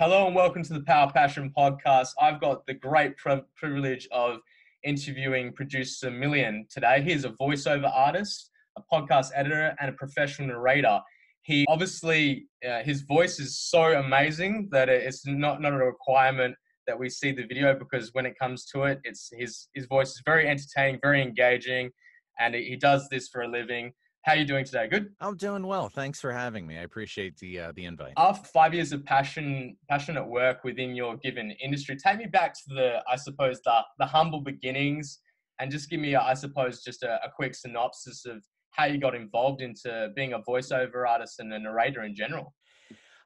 Hello and welcome to the Power Passion podcast. I've got the great pri- privilege of interviewing producer Million today. He's a voiceover artist, a podcast editor, and a professional narrator. He obviously, uh, his voice is so amazing that it's not, not a requirement that we see the video because when it comes to it, it's his, his voice is very entertaining, very engaging, and he does this for a living. How are you doing today? Good. I'm doing well. Thanks for having me. I appreciate the uh, the invite. After five years of passion, passionate work within your given industry, take me back to the, I suppose, the the humble beginnings, and just give me, I suppose, just a, a quick synopsis of how you got involved into being a voiceover artist and a narrator in general.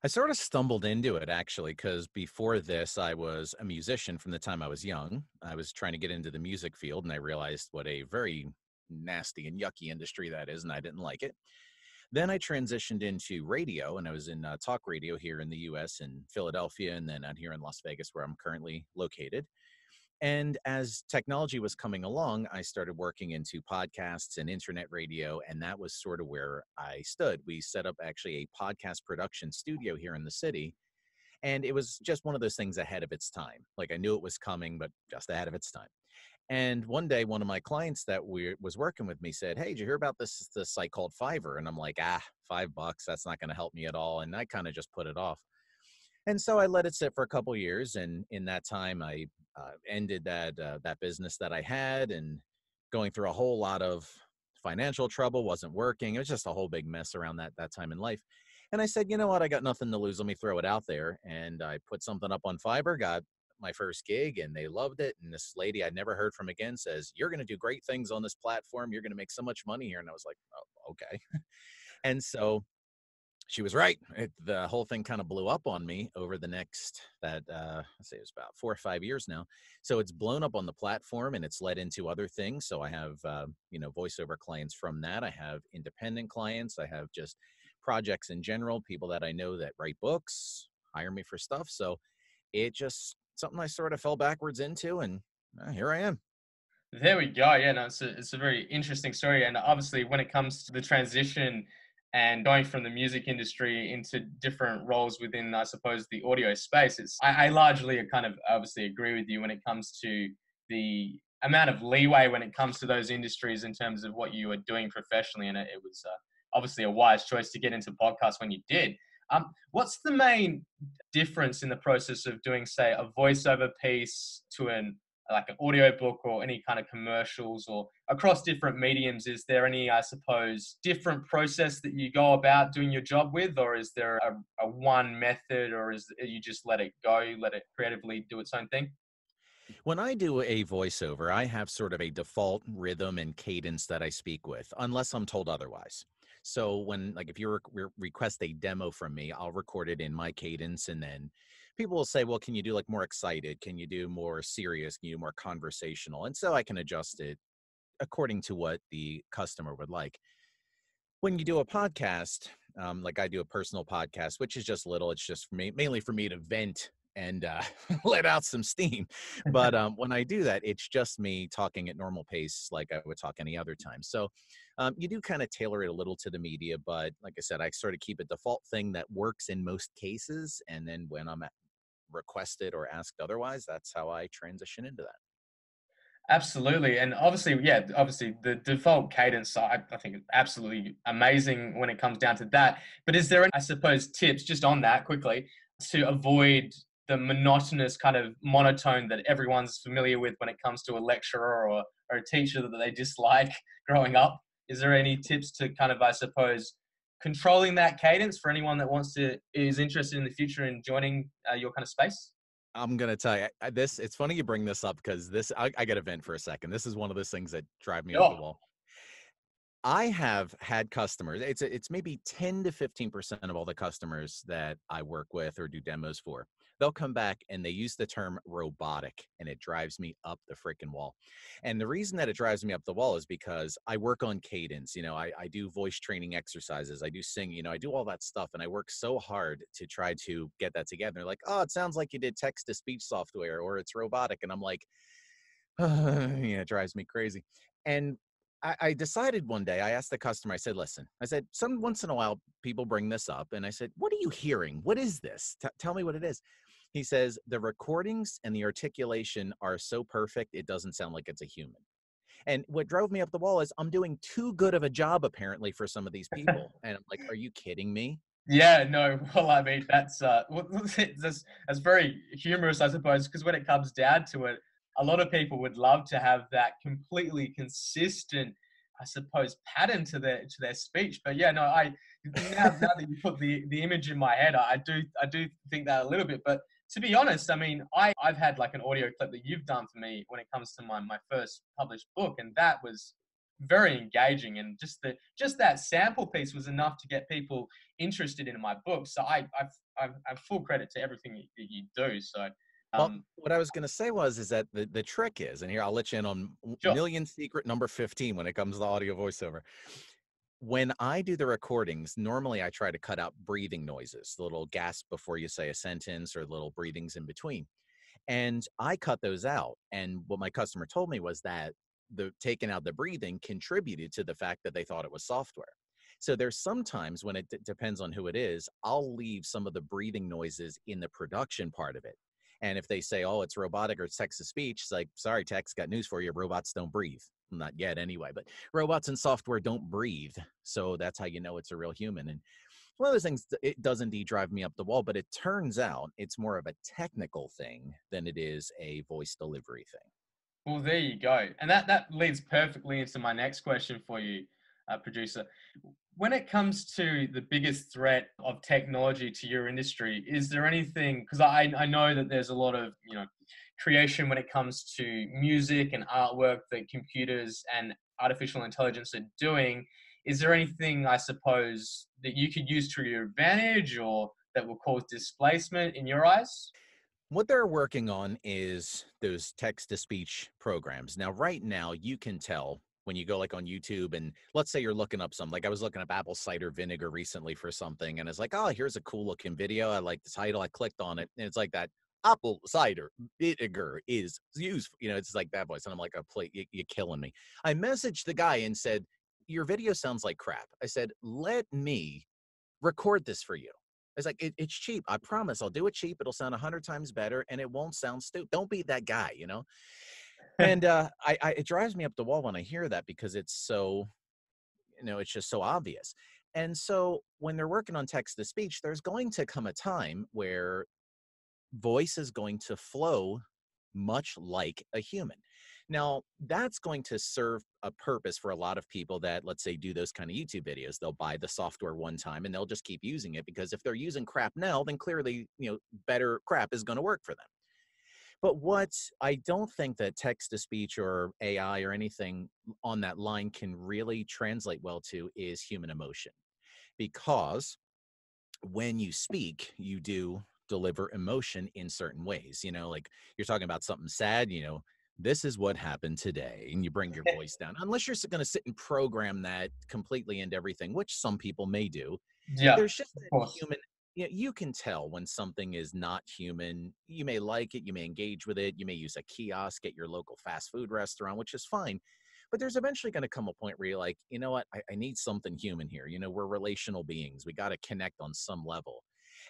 I sort of stumbled into it actually because before this, I was a musician from the time I was young. I was trying to get into the music field, and I realized what a very nasty and yucky industry that is, and I didn't like it. Then I transitioned into radio, and I was in uh, talk radio here in the US in Philadelphia, and then out here in Las Vegas, where I'm currently located. And as technology was coming along, I started working into podcasts and internet radio, and that was sort of where I stood. We set up actually a podcast production studio here in the city, and it was just one of those things ahead of its time. Like I knew it was coming, but just ahead of its time. And one day, one of my clients that we was working with me said, "Hey, did you hear about this this site called Fiverr?" And I'm like, "Ah, five bucks. That's not going to help me at all." And I kind of just put it off. And so I let it sit for a couple years, and in that time, I uh, ended that uh, that business that I had, and going through a whole lot of financial trouble, wasn't working. It was just a whole big mess around that that time in life. And I said, you know what? I got nothing to lose. Let me throw it out there. And I put something up on Fiverr, got my first gig and they loved it. And this lady I'd never heard from again says, You're going to do great things on this platform. You're going to make so much money here. And I was like, Oh, okay. and so she was right. It, the whole thing kind of blew up on me over the next that uh, I say it was about four or five years now. So it's blown up on the platform and it's led into other things. So I have uh, you know voiceover clients from that. I have independent clients. I have just projects in general. People that I know that write books hire me for stuff. So it just something I sort of fell backwards into, and uh, here I am. There we go. Yeah, no, it's a, it's a very interesting story. And obviously, when it comes to the transition and going from the music industry into different roles within, I suppose, the audio space, it's I, I largely kind of obviously agree with you when it comes to the amount of leeway when it comes to those industries in terms of what you are doing professionally. And it, it was uh, obviously a wise choice to get into podcasts when you did. Um, what's the main difference in the process of doing, say, a voiceover piece to an like an audio book or any kind of commercials or across different mediums is there any i suppose different process that you go about doing your job with or is there a, a one method or is you just let it go let it creatively do its own thing when I do a voiceover, I have sort of a default rhythm and cadence that I speak with, unless I'm told otherwise. So when like if you re- request a demo from me, I'll record it in my cadence, and then people will say, "Well, can you do like more excited? Can you do more serious? Can you do more conversational?" And so I can adjust it according to what the customer would like. When you do a podcast, um, like I do a personal podcast, which is just little, it's just for me, mainly for me to vent and uh, let out some steam. But um, when I do that, it's just me talking at normal pace, like I would talk any other time. So um, you do kind of tailor it a little to the media, but like I said, I sort of keep a default thing that works in most cases. And then when I'm requested or asked otherwise, that's how I transition into that. Absolutely. And obviously, yeah, obviously the default cadence, I, I think is absolutely amazing when it comes down to that. But is there, any, I suppose, tips just on that quickly to avoid the monotonous kind of monotone that everyone's familiar with when it comes to a lecturer or, or a teacher that they dislike growing up? Is there any tips to kind of, I suppose, controlling that cadence for anyone that wants to is interested in the future in joining uh, your kind of space? I'm gonna tell you this. It's funny you bring this up because this I, I got to vent for a second. This is one of those things that drive me oh. up the wall. I have had customers. It's it's maybe 10 to 15 percent of all the customers that I work with or do demos for they'll come back and they use the term robotic and it drives me up the freaking wall and the reason that it drives me up the wall is because i work on cadence you know I, I do voice training exercises i do sing you know i do all that stuff and i work so hard to try to get that together They're like oh it sounds like you did text to speech software or it's robotic and i'm like yeah it drives me crazy and I, I decided one day, I asked the customer, I said, listen, I said, some once in a while people bring this up. And I said, what are you hearing? What is this? T- tell me what it is. He says, the recordings and the articulation are so perfect, it doesn't sound like it's a human. And what drove me up the wall is I'm doing too good of a job apparently for some of these people. and I'm like, are you kidding me? Yeah, no. Well, I mean, that's uh, that's, that's very humorous, I suppose, because when it comes down to it, a lot of people would love to have that completely consistent, I suppose, pattern to their to their speech. But yeah, no, I now, now that you put the the image in my head, I do I do think that a little bit. But to be honest, I mean, I I've had like an audio clip that you've done for me when it comes to my my first published book, and that was very engaging and just the just that sample piece was enough to get people interested in my book so i i've i've, I've full credit to everything that you do so well, um, what I was going to say was, is that the, the trick is, and here I'll let you in on sure. million secret number 15 when it comes to the audio voiceover. When I do the recordings, normally I try to cut out breathing noises, the little gasp before you say a sentence or little breathings in between. And I cut those out. And what my customer told me was that the taking out the breathing contributed to the fact that they thought it was software. So there's sometimes when it d- depends on who it is, I'll leave some of the breathing noises in the production part of it and if they say, oh, it's robotic or it's text to speech, it's like, sorry, text, got news for you. Robots don't breathe. Not yet, anyway, but robots and software don't breathe. So that's how you know it's a real human. And one of those things, it does indeed drive me up the wall, but it turns out it's more of a technical thing than it is a voice delivery thing. Well, there you go. And that, that leads perfectly into my next question for you, uh, producer when it comes to the biggest threat of technology to your industry, is there anything? Because I, I know that there's a lot of you know creation when it comes to music and artwork that computers and artificial intelligence are doing. Is there anything I suppose that you could use to your advantage or that will cause displacement in your eyes? What they're working on is those text to speech programs. Now, right now, you can tell when you go like on YouTube and let's say you're looking up some like I was looking up apple cider vinegar recently for something and it's like, oh, here's a cool looking video. I like the title. I clicked on it and it's like that apple cider vinegar is used. You know, it's like that voice. And I'm like, oh, plate, you, you're killing me. I messaged the guy and said, your video sounds like crap. I said, let me record this for you. It's like, it, it's cheap. I promise I'll do it cheap. It'll sound a hundred times better and it won't sound stupid. Don't be that guy, you know? And uh, I, I, it drives me up the wall when I hear that because it's so, you know, it's just so obvious. And so when they're working on text to speech, there's going to come a time where voice is going to flow much like a human. Now, that's going to serve a purpose for a lot of people that, let's say, do those kind of YouTube videos. They'll buy the software one time and they'll just keep using it because if they're using crap now, then clearly, you know, better crap is going to work for them. But what I don't think that text to speech or AI or anything on that line can really translate well to is human emotion. Because when you speak, you do deliver emotion in certain ways. You know, like you're talking about something sad, you know, this is what happened today and you bring your voice down unless you're going to sit and program that completely into everything which some people may do yeah there's just a human you, know, you can tell when something is not human. You may like it, you may engage with it, you may use a kiosk at your local fast food restaurant, which is fine. But there's eventually going to come a point where you're like, you know what, I, I need something human here. You know, we're relational beings. We got to connect on some level.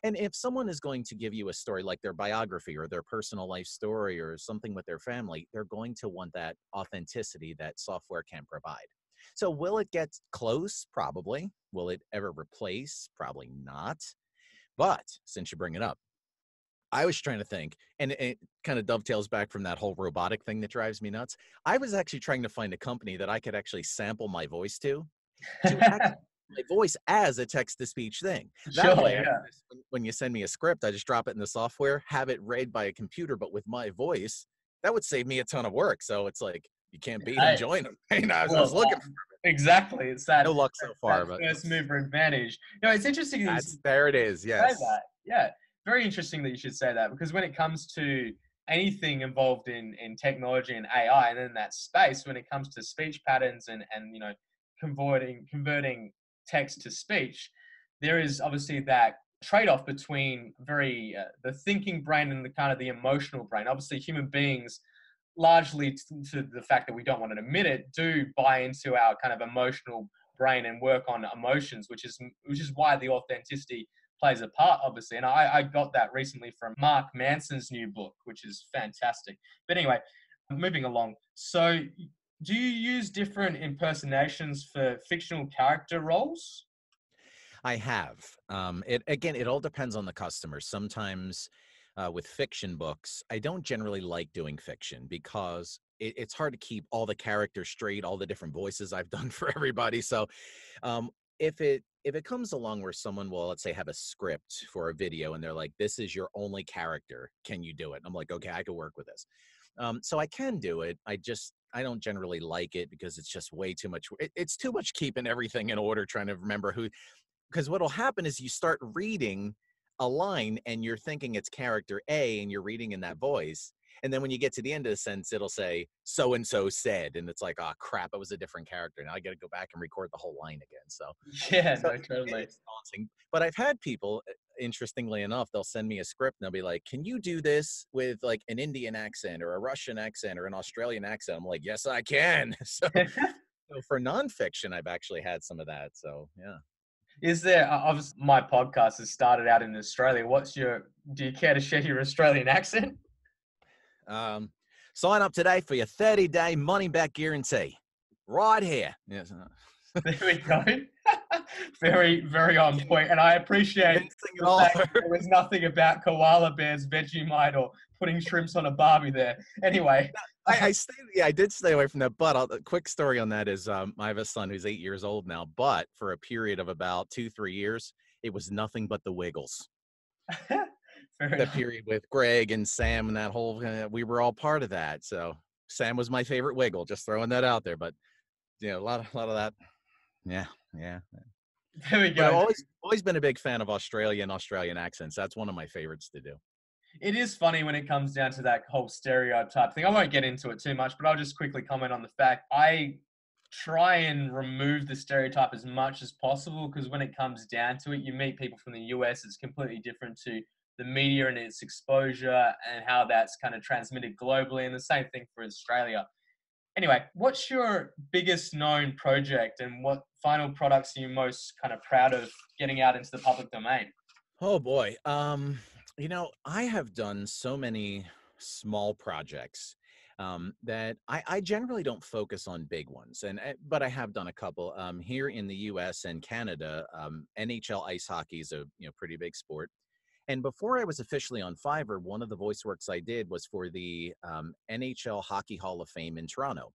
And if someone is going to give you a story like their biography or their personal life story or something with their family, they're going to want that authenticity that software can provide. So, will it get close? Probably. Will it ever replace? Probably not. But since you bring it up, I was trying to think, and it kind of dovetails back from that whole robotic thing that drives me nuts. I was actually trying to find a company that I could actually sample my voice to, to my voice as a text to speech thing. That sure, way, yeah. when you send me a script, I just drop it in the software, have it read by a computer, but with my voice, that would save me a ton of work. So it's like you can't beat them, join. You know, I was, well, I was looking for Exactly. It's that no luck so far, but first mover advantage. No, it's interesting. That's, there it is. Yes. Yeah. Very interesting that you should say that because when it comes to anything involved in in technology and AI and in that space, when it comes to speech patterns and and you know converting converting text to speech, there is obviously that trade-off between very uh, the thinking brain and the kind of the emotional brain. Obviously, human beings largely to the fact that we don't want to admit it, do buy into our kind of emotional brain and work on emotions, which is which is why the authenticity plays a part, obviously. And I, I got that recently from Mark Manson's new book, which is fantastic. But anyway, moving along. So, do you use different impersonations for fictional character roles? I have. Um, it again, it all depends on the customer. Sometimes uh, with fiction books, I don't generally like doing fiction because it, it's hard to keep all the characters straight, all the different voices I've done for everybody. So, um, if it if it comes along where someone will let's say have a script for a video and they're like this is your only character. Can you do it? I'm like okay i can work with this. Um, so i can do it. I just i don't generally like it because it's just way too much it, it's too much keeping everything in order trying to remember who because what'll happen is you start reading a line and you're thinking it's character a and you're reading in that voice and then when you get to the end of the sentence, it'll say so and so said, and it's like, oh crap, it was a different character. Now I got to go back and record the whole line again. So yeah, so no, totally. But I've had people, eh, interestingly enough, they'll send me a script and they'll be like, "Can you do this with like an Indian accent or a Russian accent or an Australian accent?" I'm like, "Yes, I can." so, so for nonfiction, I've actually had some of that. So yeah. Is there? Obviously, my podcast has started out in Australia. What's your? Do you care to share your Australian accent? Um, sign up today for your 30 day money back guarantee right here. Yes. there we go. very, very on point. And I appreciate the there was nothing about koala bears, Vegemite, or putting shrimps on a barbie there. Anyway. I, I stayed, yeah, I did stay away from that. But a quick story on that is um, I have a son who's eight years old now. But for a period of about two, three years, it was nothing but the Wiggles. The period with Greg and Sam and that whole uh, we were all part of that. So Sam was my favorite wiggle, just throwing that out there. But you know, a lot a lot of that. Yeah, yeah. There we go. But I've always always been a big fan of Australian Australian accents. That's one of my favorites to do. It is funny when it comes down to that whole stereotype thing. I won't get into it too much, but I'll just quickly comment on the fact I try and remove the stereotype as much as possible because when it comes down to it, you meet people from the US, it's completely different to the media and its exposure and how that's kind of transmitted globally, and the same thing for Australia. Anyway, what's your biggest known project and what final products are you most kind of proud of getting out into the public domain? Oh boy. Um, you know, I have done so many small projects um, that I, I, generally don't focus on big ones, and eh, but I have done a couple um, here in the U.S. and Canada. Um, NHL ice hockey is a you know pretty big sport, and before I was officially on Fiverr, one of the voice works I did was for the um, NHL Hockey Hall of Fame in Toronto.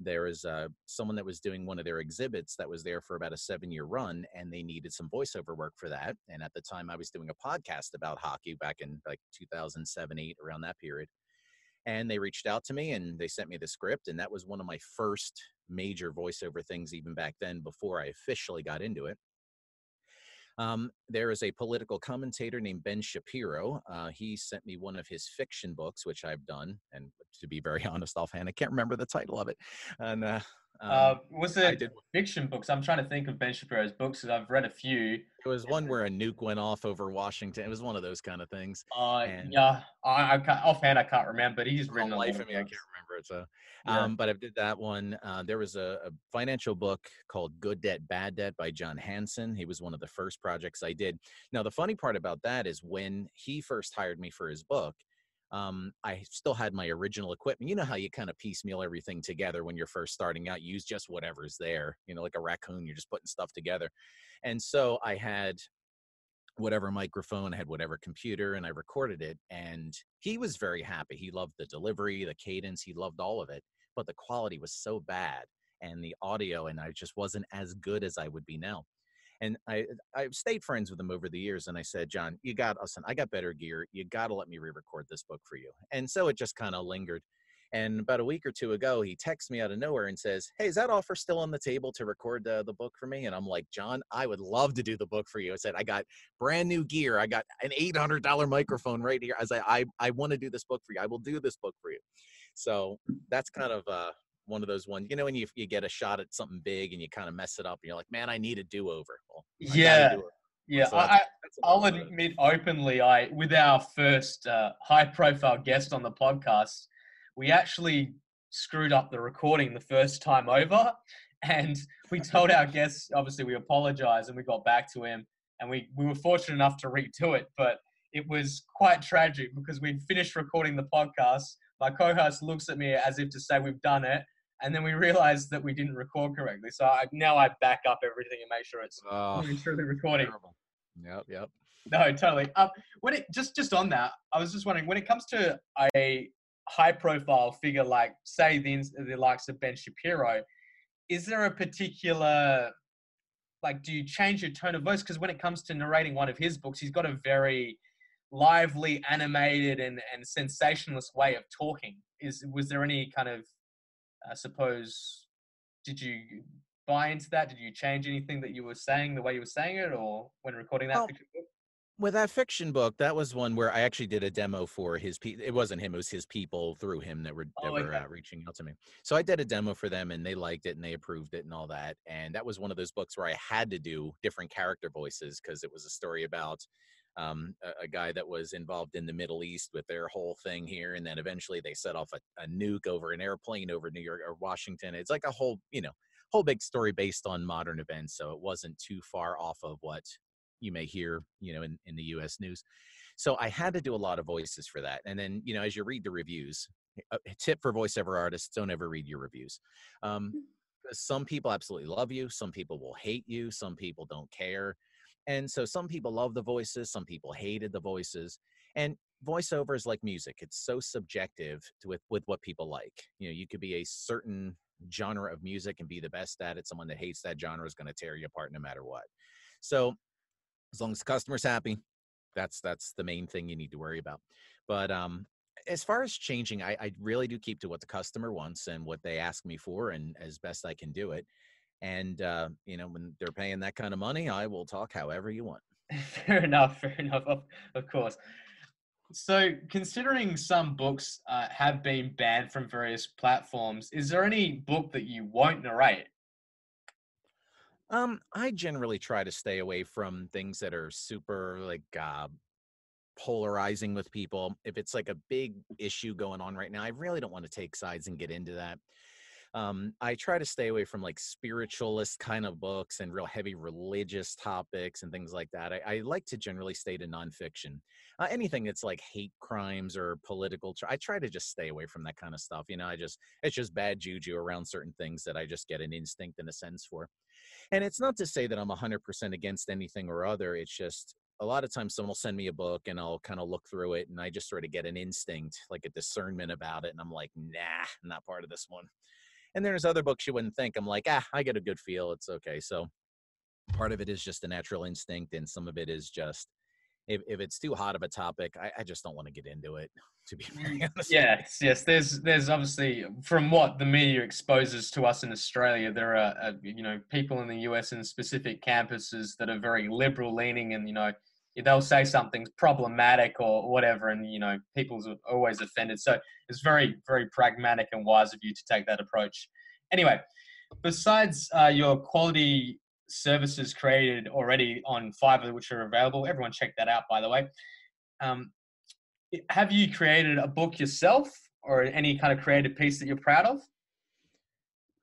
There was uh, someone that was doing one of their exhibits that was there for about a seven year run, and they needed some voiceover work for that. And at the time, I was doing a podcast about hockey back in like 2007, 8, around that period. And they reached out to me and they sent me the script. And that was one of my first major voiceover things, even back then, before I officially got into it. Um, there is a political commentator named Ben Shapiro. Uh, he sent me one of his fiction books, which I've done. And to be very honest, offhand, I can't remember the title of it. And uh, um, uh, was it did, fiction books? I'm trying to think of Ben Shapiro's books because I've read a few. It was one where a nuke went off over Washington. It was one of those kind of things. Uh, and yeah, I, I can't, offhand I can't remember, but he's written. Life of me, I can't remember it. So, yeah. um, but I did that one. Uh, there was a, a, financial book called Good Debt, Bad Debt by John Hanson. He was one of the first projects I did. Now, the funny part about that is when he first hired me for his book um, I still had my original equipment. You know how you kind of piecemeal everything together when you're first starting out. Use just whatever's there. You know, like a raccoon, you're just putting stuff together. And so I had whatever microphone, I had whatever computer, and I recorded it. And he was very happy. He loved the delivery, the cadence, he loved all of it. But the quality was so bad, and the audio, and I just wasn't as good as I would be now. And I I've stayed friends with him over the years, and I said, John, you got listen, I got better gear. You got to let me re-record this book for you. And so it just kind of lingered. And about a week or two ago, he texts me out of nowhere and says, "Hey, is that offer still on the table to record uh, the book for me?" And I'm like, "John, I would love to do the book for you." I said, "I got brand new gear. I got an $800 microphone right here. I like, I I want to do this book for you. I will do this book for you." So that's kind of uh, one of those ones, you know, when you you get a shot at something big and you kind of mess it up, and you're like, man, I need a do over. Well, yeah. Yeah, so I, I'll admit openly, I with our first uh, high-profile guest on the podcast, we actually screwed up the recording the first time over. And we told our guests, obviously, we apologized and we got back to him. And we, we were fortunate enough to redo it. But it was quite tragic because we'd finished recording the podcast. My co host looks at me as if to say we've done it. And then we realized that we didn't record correctly. So I, now I back up everything and make sure it's Oh, truly recording. terrible. Yep, yep. No, totally. Um, when it just just on that, I was just wondering when it comes to a high profile figure like say the the likes of Ben Shapiro, is there a particular like do you change your tone of voice? Because when it comes to narrating one of his books, he's got a very lively, animated, and and sensationalist way of talking. Is was there any kind of I suppose did you buy into that? Did you change anything that you were saying the way you were saying it, or when recording that Well, fiction book? With that fiction book, that was one where I actually did a demo for his. Pe- it wasn't him; it was his people through him that were that Oh, were uh, reaching out to me. So I did a demo for them, and they liked it, and they approved it, and all that. And that was one of those books where I had to do different character voices because it was a story about um, a, a guy that was involved in the Middle East with their whole thing here, and then eventually they set off a, a nuke over an airplane over New York or Washington. It's like a whole, you know, whole big story based on modern events. So it wasn't too far off of what you may hear, you know, in, in the US news. So I had to do a lot of voices for that. And then, you know, as you read the reviews, a a tip for voiceover artists don't ever read your reviews. Um, 'cause some people absolutely love you, some people will hate you, some people don't care. And so some people love the voices, some people hated the voices. And voiceover is like music, it's so subjective to with, with what people like. You know, you could be a certain genre of music and be the best at it. Someone that hates that genre is going to tear you apart no matter what. So as long as the customer's happy that's that's the main thing you need to worry about but um as far as changing I, I really do keep to what the customer wants and what they ask me for and as best i can do it and uh you know when they're paying that kind of money i will talk however you want fair enough. Fair enough. Of, of course. So, considering some books uh, have been banned from various platforms, is there any book that you won't narrate? um i generally try to stay away from things that are super like uh polarizing with people if it's like a big issue going on right now i really don't want to take sides and get into that um, I try to stay away from like spiritualist kind of books and real heavy religious topics and things like that. I, I like to generally stay to nonfiction. Uh, anything that's like hate crimes or political, I try to just stay away from that kind of stuff. You know, I just, it's just bad juju around certain things that I just get an instinct and a sense for. And it's not to say that I'm 100% against anything or other. It's just a lot of times someone will send me a book and I'll kind of look through it and I just sort of get an instinct, like a discernment about it. And I'm like, nah, not part of this one. And there's other books you wouldn't think. I'm like, ah, I get a good feel. It's okay. So part of it is just a natural instinct, and some of it is just if, if it's too hot of a topic, I, I just don't want to get into it. To be very honest. Yes, yes. There's, there's obviously from what the media exposes to us in Australia, there are, uh, you know, people in the US in specific campuses that are very liberal leaning, and you know, they'll say something's problematic or whatever, and you know, people's always offended. So it's very, very pragmatic and wise of you to take that approach. Anyway, besides uh, your quality services created already on Fiverr, which are available, everyone check that out, by the way. Um, have you created a book yourself or any kind of creative piece that you're proud of?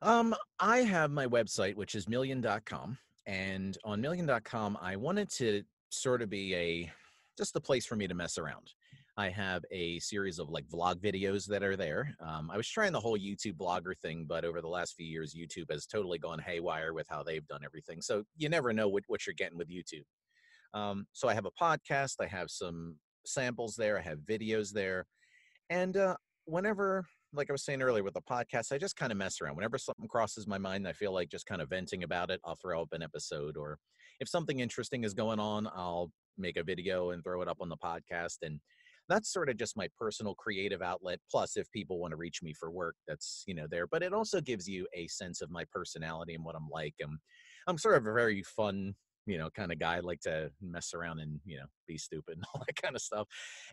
Um, I have my website, which is million.com. And on million.com, I wanted to sort of be a just a place for me to mess around. I have a series of like vlog videos that are there. Um, I was trying the whole YouTube blogger thing, but over the last few years, YouTube has totally gone haywire with how they've done everything. So you never know what, what you're getting with YouTube. Um, so I have a podcast, I have some samples there, I have videos there. And uh, whenever, like I was saying earlier with the podcast, I just kind of mess around. Whenever something crosses my mind, I feel like just kind of venting about it, I'll throw up an episode. Or if something interesting is going on, I'll make a video and throw it up on the podcast. And that's sort of just my personal creative outlet. Plus, if people want to reach me for work, that's, you know, there. But it also gives you a sense of my personality and what I'm like. And I'm sort of a very fun, you know, kind of guy. I like to mess around and, you know, be stupid and all that kind of stuff.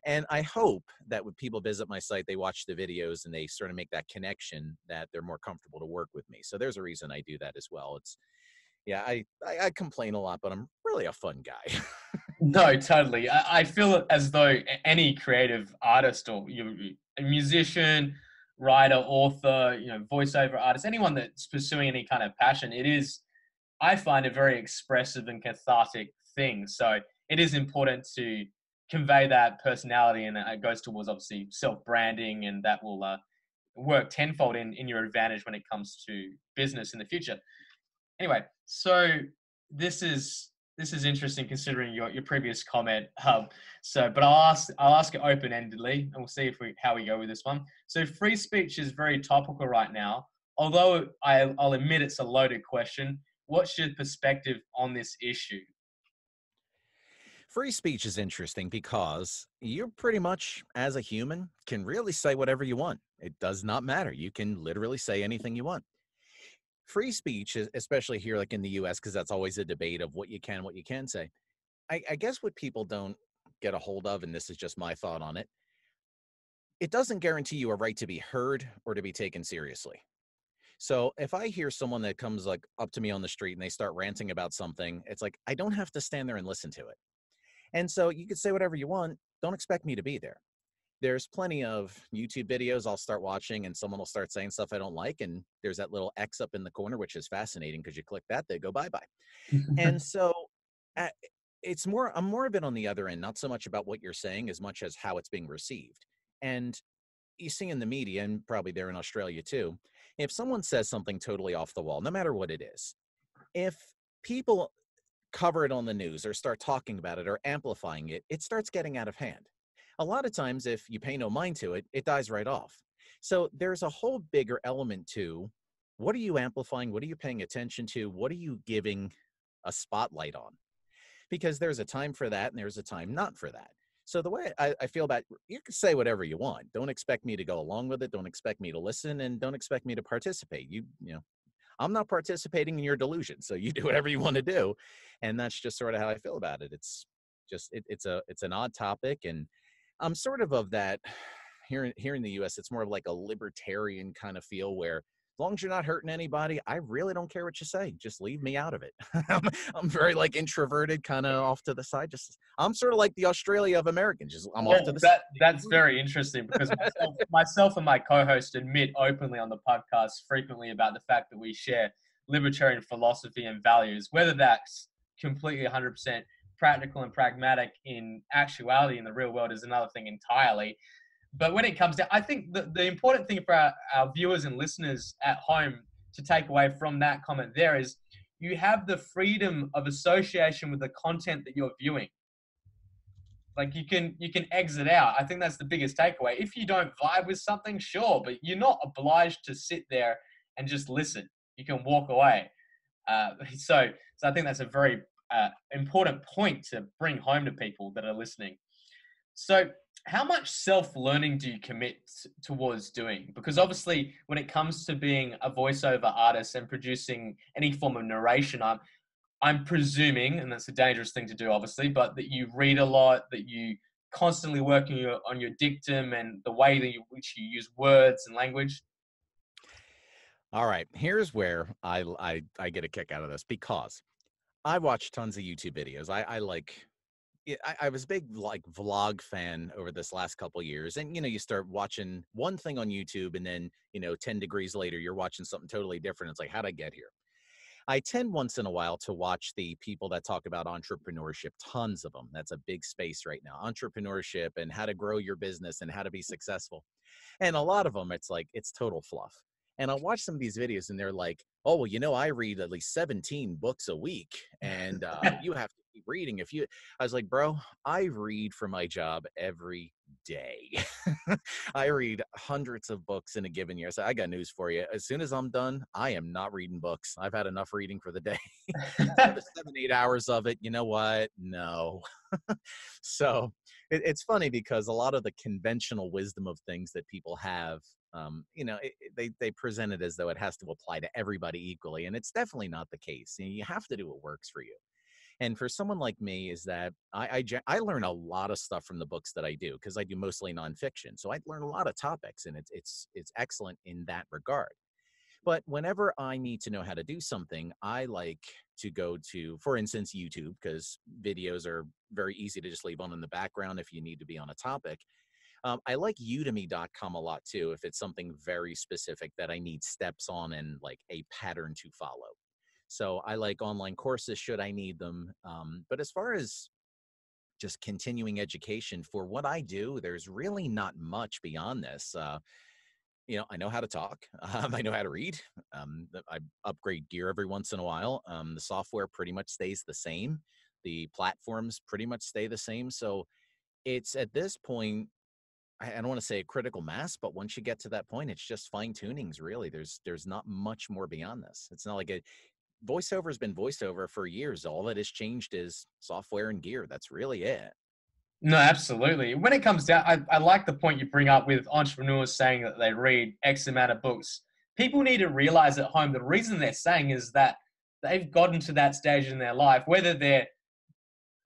And I hope that when people visit my site, they watch the videos and they sort of make that connection that they're more comfortable to work with me. So there's a reason I do that as well. It's, yeah, I, I, I complain a lot, but I'm really a fun guy. No, totally. I, I feel as though any creative artist or you, a musician, writer, author, you know, voiceover artist, anyone that's pursuing any kind of passion, it is, I find, a very expressive and cathartic thing. So it is important to convey that personality, and it goes towards obviously self branding, and that will uh, work tenfold in, in your advantage when it comes to business in the future. Anyway, so this is this is interesting considering your, your previous comment. Um, so, but I'll ask I'll ask it open endedly, and we'll see if we how we go with this one. So, free speech is very topical right now. Although I, I'll admit it's a loaded question. What's your perspective on this issue? Free speech is interesting because you pretty much, as a human, can really say whatever you want. It does not matter. You can literally say anything you want. Free speech, especially here, like in the US, because that's always a debate of what you can, what you can say. I, I guess what people don't get a hold of, and this is just my thought on it, it doesn't guarantee you a right to be heard or to be taken seriously. So if I hear someone that comes like up to me on the street and they start ranting about something, it's like I don't have to stand there and listen to it. And so you could say whatever you want. Don't expect me to be there. There's plenty of YouTube videos I'll start watching and someone will start saying stuff I don't like. And there's that little X up in the corner, which is fascinating because you click that, they go bye bye. and so uh, it's more, I'm more of it on the other end, not so much about what you're saying as much as how it's being received. And you see in the media, and probably there in Australia too, if someone says something totally off the wall, no matter what it is, if people cover it on the news or start talking about it or amplifying it, it starts getting out of hand. A lot of times, if you pay no mind to it, it dies right off. So there's a whole bigger element to what are you amplifying? What are you paying attention to? What are you giving a spotlight on? Because there's a time for that and there's a time not for that. So the way I, I, feel about you can say whatever you want. Don't expect me to go along with it. Don't expect me to listen, and don't expect me to participate. You you know I'm not participating in your delusion. So you do whatever you want to do. And that's just sort of how I feel about it. It's just, it, it's a, it's an odd topic. And I'm sort of of that here, here in the US, it's more of like a libertarian kind of feel where as long as you're not hurting anybody, I really don't care what you say. Just leave me out of it. I'm, I'm, very like introverted, kind of off to the side. Just I'm sort of like the Australia of Americans. Just I'm off to the that, side. That's very interesting because myself, myself and my co-host admit openly on the podcast frequently about the fact that we share libertarian philosophy and values, whether that's completely 100% practical and pragmatic in actuality in the real world is another thing entirely. But when it comes to, I think the, the important thing for our, our viewers and listeners at home to take away from that comment there is you have the freedom of association with the content that you're viewing. Like you can you can exit out. I think that's the biggest takeaway. If you don't vibe with something sure but you're not obliged to sit there and just listen. You can walk away. Uh, so so i think that's a very uh, important point to bring home to people that are listening so how much self learning do you commit towards doing? Because obviously, when it comes to being a voiceover artist and producing any form of narration, I'm I'm presuming, and that's a dangerous thing to do, obviously, but that you read a lot, that you constantly working on your, on your dictum and the way that you, which you use words and language. All right, here's where I I I get a kick out of this because I watch tons of YouTube videos. I, I like I, I, was a big like vlog fan over this last couple years and you know you start watching one thing on youtube and then you know 10 degrees later you're watching something totally different. It's like how'd i get here? I tend once in a while to watch the people that talk about entrepreneurship tons of them that's a big space right now. Entrepreneurship and how to grow your business and how to be successful. And a lot of them it's like it's total fluff and I'll watch some of these videos and they're like, oh, well, you know, I read at least 17 books a week and uh, you have to keep reading. If you, I was like, bro, I read for my job every day. I read hundreds of books in a given year. So I got news for you. As soon as I'm done, I am not reading books. I've had enough reading for the day. seven, eight hours of it. You know what? No. so it, it's funny because a lot of the conventional wisdom of things that people have um, you know, it, they they present it as though it has to apply to everybody equally, and it's definitely not the case. You, have to do what works for you. And for someone like me, is that I I, I learn a lot of stuff from the books that I do because I do mostly nonfiction, so I learn a lot of topics, and it's it's it's excellent in that regard. But whenever I need to know how to do something, I like to go to, for instance, YouTube, because videos are very easy to just leave on in the background if you need to be on a topic. Um, I like udemy.com a lot too if it's something very specific that I need steps on and like a pattern to follow. So I like online courses should I need them. Um, but as far as just continuing education for what I do, there's really not much beyond this. Uh, you know, I know how to talk. Um, I know how to read. Um, I upgrade gear every once in a while. Um, the software pretty much stays the same. The platforms pretty much stay the same. So it's at this point, I, don't want to say a critical mass, but once you get to that point, it's just fine tunings. Really, there's there's not much more beyond this. It's not like a voiceover has been voiceover for years. All that has changed is software and gear. That's really it. No, absolutely. When it comes down, I, I like the point you bring up with entrepreneurs saying that they read X amount of books. People need to realize at home the reason they're saying is that they've gotten to that stage in their life, whether they're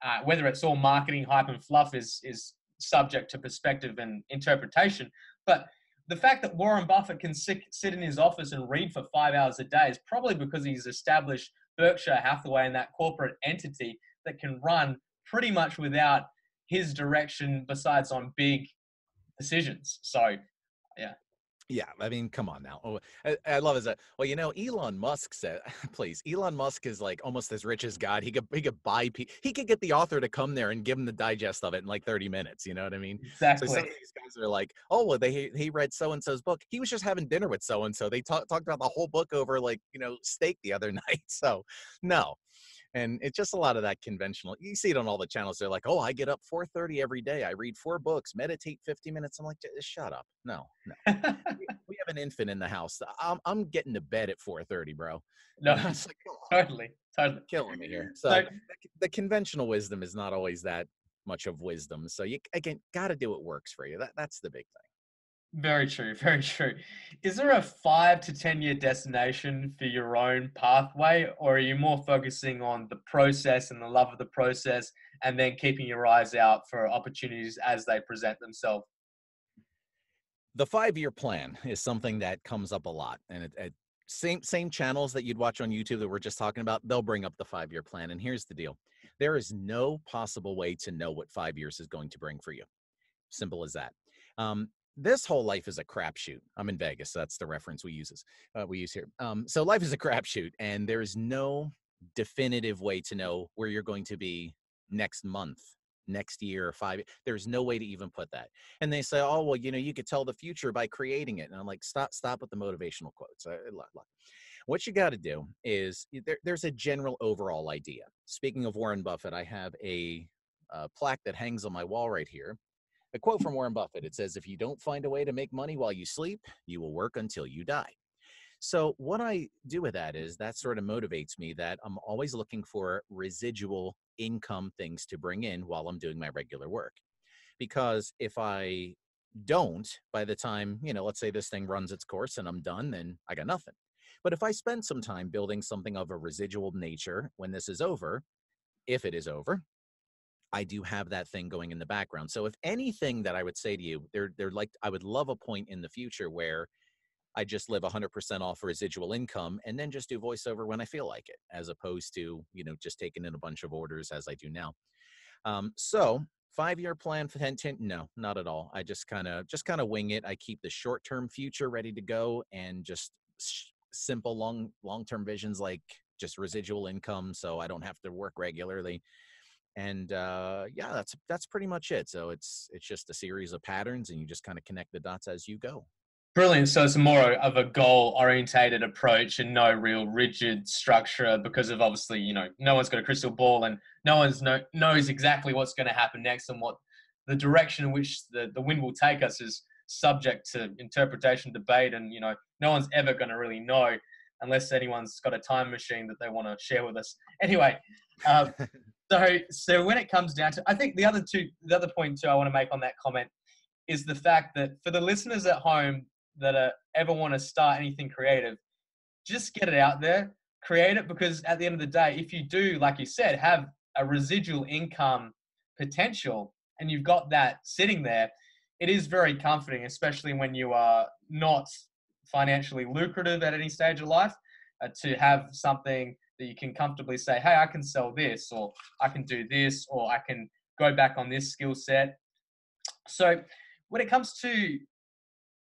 uh, whether it's all marketing hype and fluff is is subject to perspective and interpretation. But the fact that Warren Buffett can sit, sit in his office and read for five hours a day is probably because he's established Berkshire Hathaway and that corporate entity that can run pretty much without his direction besides on big decisions. So, yeah. Yeah, I mean, come on now. Oh, I, I love is that. Well, you know, Elon Musk said, "Please, Elon Musk is like almost as rich as God. He could he could buy he could get the author to come there and give him the digest of it in like thirty minutes. You know what I mean? Exactly. So some of these guys are like, oh, well, they he read so and so's book. He was just having dinner with so and so. They talked talked about the whole book over like you know steak the other night. So, no, and it's just a lot of that conventional you see it on all the channels they're like oh i get up 4.30 every day i read four books meditate 50 minutes i'm like shut up no no we, have an infant in the house i'm, I'm getting to bed at 4.30 bro no it's like, totally totally killing me here so, the, the conventional wisdom is not always that much of wisdom so you again got to do what works for you that, that's the big thing very true, very true. Is there a five to 10 year destination for your own pathway, or are you more focusing on the process and the love of the process and then keeping your eyes out for opportunities as they present themselves? The five year plan is something that comes up a lot. And it, it, same, same channels that you'd watch on YouTube that we're just talking about, they'll bring up the five year plan. And here's the deal there is no possible way to know what five years is going to bring for you. Simple as that. Um, this whole life is a crapshoot. I'm in Vegas. So that's the reference we uses uh, we use here. Um, so life is a crapshoot, and there is no definitive way to know where you're going to be next month, next year, five. There's no way to even put that. And they say, oh well, you know, you could tell the future by creating it. And I'm like, stop, stop with the motivational quotes. Uh, what you got to do is there, there's a general overall idea. Speaking of Warren Buffett, I have a, a plaque that hangs on my wall right here a quote from Warren Buffett it says, If you don't find a way to make money while you sleep, you will work until you die. So, what I do with that is that sort of motivates me that I'm always looking for residual income things to bring in while I'm doing my regular work. Because if I don't, by the time, you know, let's say this thing runs its course and I'm done, then I got nothing. But if I spend some time building something of a residual nature when this is over, if it is over, I do have that thing going in the background. So if anything that I would say to you, they're they're like I would love a point in the future where I just live 100% off residual income and then just do voiceover when I feel like it, as opposed to you know just taking in a bunch of orders as I do now. Um, so five year plan for 10, 10 no not at all i just kind of just kind of wing it i keep the short term future ready to go and just sh- simple long long term visions like just residual income so i don't have to work regularly and uh, yeah that's that's pretty much it. So it's it's just a series of patterns and you just kind of connect the dots as you go. Brilliant. So it's more of a goal orientated approach and no real rigid structure because of obviously you know no one's got a crystal ball and no one's no, knows exactly what's going to happen next and what the direction in which the, the wind will take us is subject to interpretation debate and you know no one's ever going to really know unless anyone's got a time machine that they want to share with us. Anyway uh, So, so when it comes down to, I think the other two, the other point too, I want to make on that comment is the fact that for the listeners at home that are, ever want to start anything creative, just get it out there, create it, because at the end of the day, if you do, like you said, have a residual income potential, and you've got that sitting there, it is very comforting, especially when you are not financially lucrative at any stage of life, uh, to have something that you can comfortably say, hey, I can sell this, or I can do this, or I can go back on this skill set. So, when it comes to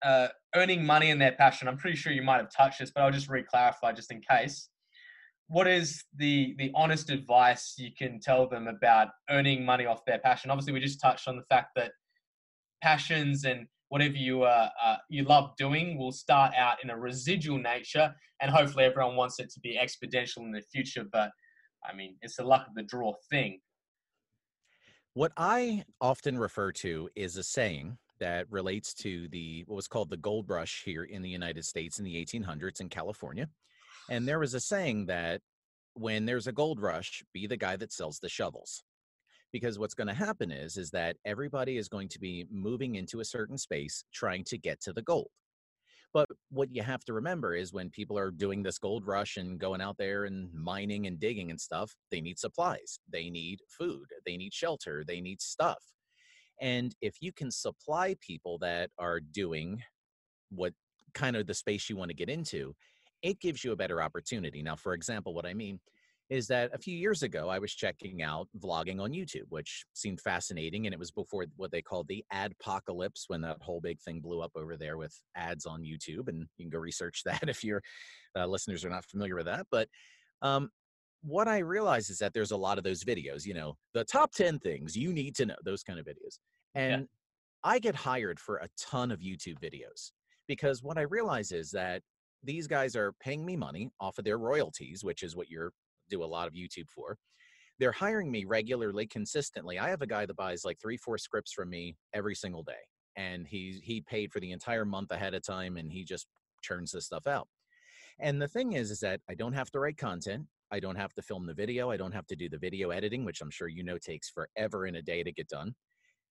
uh, earning money in their passion, I'm pretty sure you might have touched this, but I'll just re-clarify just in case. What is the the honest advice you can tell them about earning money off their passion? Obviously, we just touched on the fact that passions and whatever you uh, uh, you love doing will start out in a residual nature, and hopefully everyone wants it to be exponential in the future. But I mean, it's the luck of the draw thing. What I often refer to is a saying that relates to the what was called the gold rush here in the United States in the 1800s in California. And there was a saying that when there's a gold rush, be the guy that sells the shovels. Because what's going to happen is is that everybody is going to be moving into a certain space trying to get to the gold. But what you have to remember is when people are doing this gold rush and going out there and mining and digging and stuff, they need supplies, they need food, they need shelter, they need stuff. And if you can supply people that are doing what kind of the space you want to get into, it gives you a better opportunity. Now, for example, what I mean is that a few years ago, I was checking out vlogging on YouTube, which seemed fascinating. And it was before what they called the adpocalypse when that whole big thing blew up over there with ads on YouTube. And you can go research that if your uh, listeners are not familiar with that. But um, what I realized is that there's a lot of those videos, you know, the top 10 things you need to know, those kind of videos. And yeah. I get hired for a ton of YouTube videos because what I realize is that these guys are paying me money off of their royalties, which is what you're do a lot of YouTube for. They're hiring me regularly, consistently. I have a guy that buys like three, four scripts from me every single day. And he he paid for the entire month ahead of time and he just churns this stuff out. And the thing is, is that I don't have to write content. I don't have to film the video. I don't have to do the video editing, which I'm sure you know takes forever in a day to get done.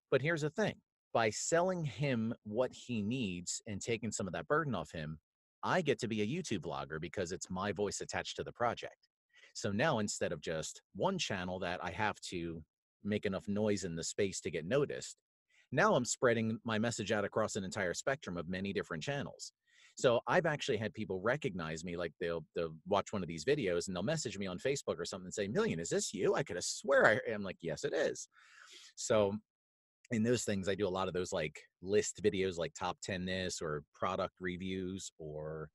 But here's the thing by selling him what he needs and taking some of that burden off him, I get to be a YouTube vlogger because it's my voice attached to the project. So now instead of just one channel that I have to make enough noise in the space to get noticed, now I'm spreading my message out across an entire spectrum of many different channels. So I've actually had people recognize me, like they'll they'll watch one of these videos and they'll message me on Facebook or something and say, "Millian, is this you?" I could have swear I am like, "Yes, it is." So in those things, I do a lot of those like list videos, like top ten this or product reviews or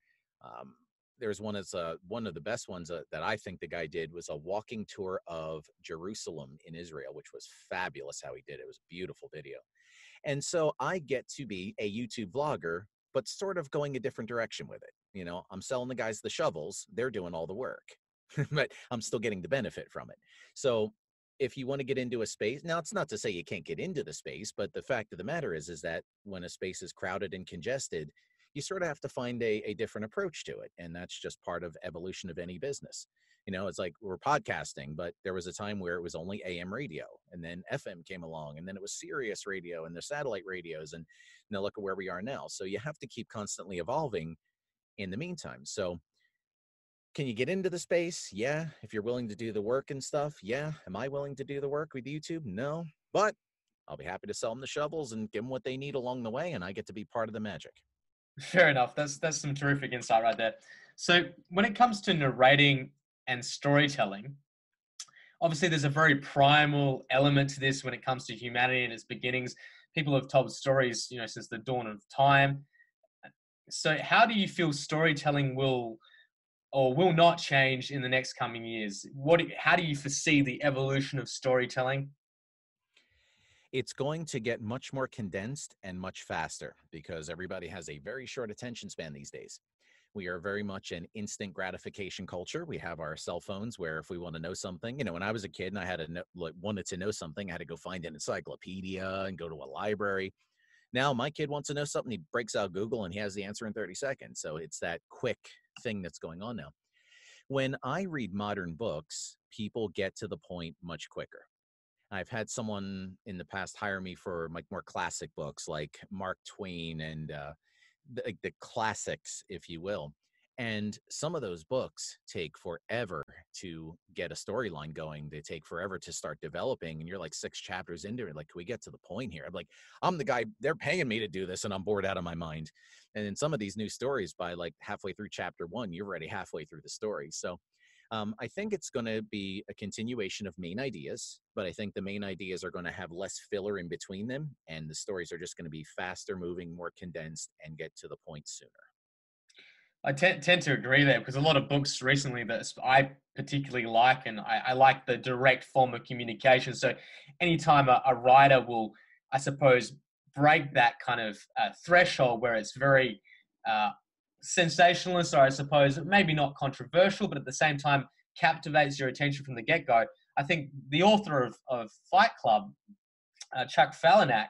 um, there's one one of the best ones uh, that I think the guy did was a walking tour of Jerusalem in Israel, which was fabulous how he did it. It was a beautiful video. And so I get to be a YouTube vlogger but sort of going a different direction with it. You know, I'm selling the guys the shovels, they're doing all the work, but I'm still getting the benefit from it. So if you want to get into a space, now it's not to say you can't get into the space, but the fact of the matter is, is that when a space is crowded and congested, you sort of have to find a, a different approach to it. And that's just part of evolution of any business. You know, it's like we're podcasting, but there was a time where it was only AM radio, and then FM came along, and then it was Sirius radio and the satellite radios, and now look at where we are now. So you have to keep constantly evolving in the meantime. So can you get into the space? Yeah. If you're willing to do the work and stuff, yeah. Am I willing to do the work with YouTube? No. But I'll be happy to sell them the shovels and give them what they need along the way, and I get to be part of the magic. Fair enough. That's that's some terrific insight right there. So when it comes to narrating and storytelling. Obviously, there's a very primal element to this when it comes to humanity and its beginnings. People have told stories, you know, since the dawn of time. So, how do you feel storytelling will or will not change in the next coming years? What, how do you foresee the evolution of storytelling? It's going to get much more condensed and much faster because everybody has a very short attention span these days. We are very much an instant gratification culture. We have our cell phones where if we want to know something, you know, when I was a kid and I had know, like, wanted to know something, I had to go find an encyclopedia and go to a library. Now my kid wants to know something, he breaks out Google and he has the answer in 30 seconds. So it's that quick thing that's going on now. When I read modern books, people get to the point much quicker. I've had someone in the past hire me for like more classic books like Mark Twain and uh, the, the classics, if you will. And some of those books take forever to get a storyline going. They take forever to start developing. And you're like six chapters into it. Like, can we get to the point here? I'm like, I'm the guy, they're paying me to do this, and I'm bored out of my mind. And in some of these new stories, by like halfway through chapter one, you're already halfway through the story. So Um, I think it's going to be a continuation of main ideas, but I think the main ideas are going to have less filler in between them, and the stories are just going to be faster moving, more condensed, and get to the point sooner. I tend, tend to agree there because a lot of books recently that I particularly like, and I, I like the direct form of communication. So, anytime a, a writer will, I suppose, break that kind of uh, threshold where it's very uh, sensationalist, or I suppose maybe not controversial, but at the same time captivates your attention from the get go. I think the author of, of Fight Club, uh, Chuck Palahniuk,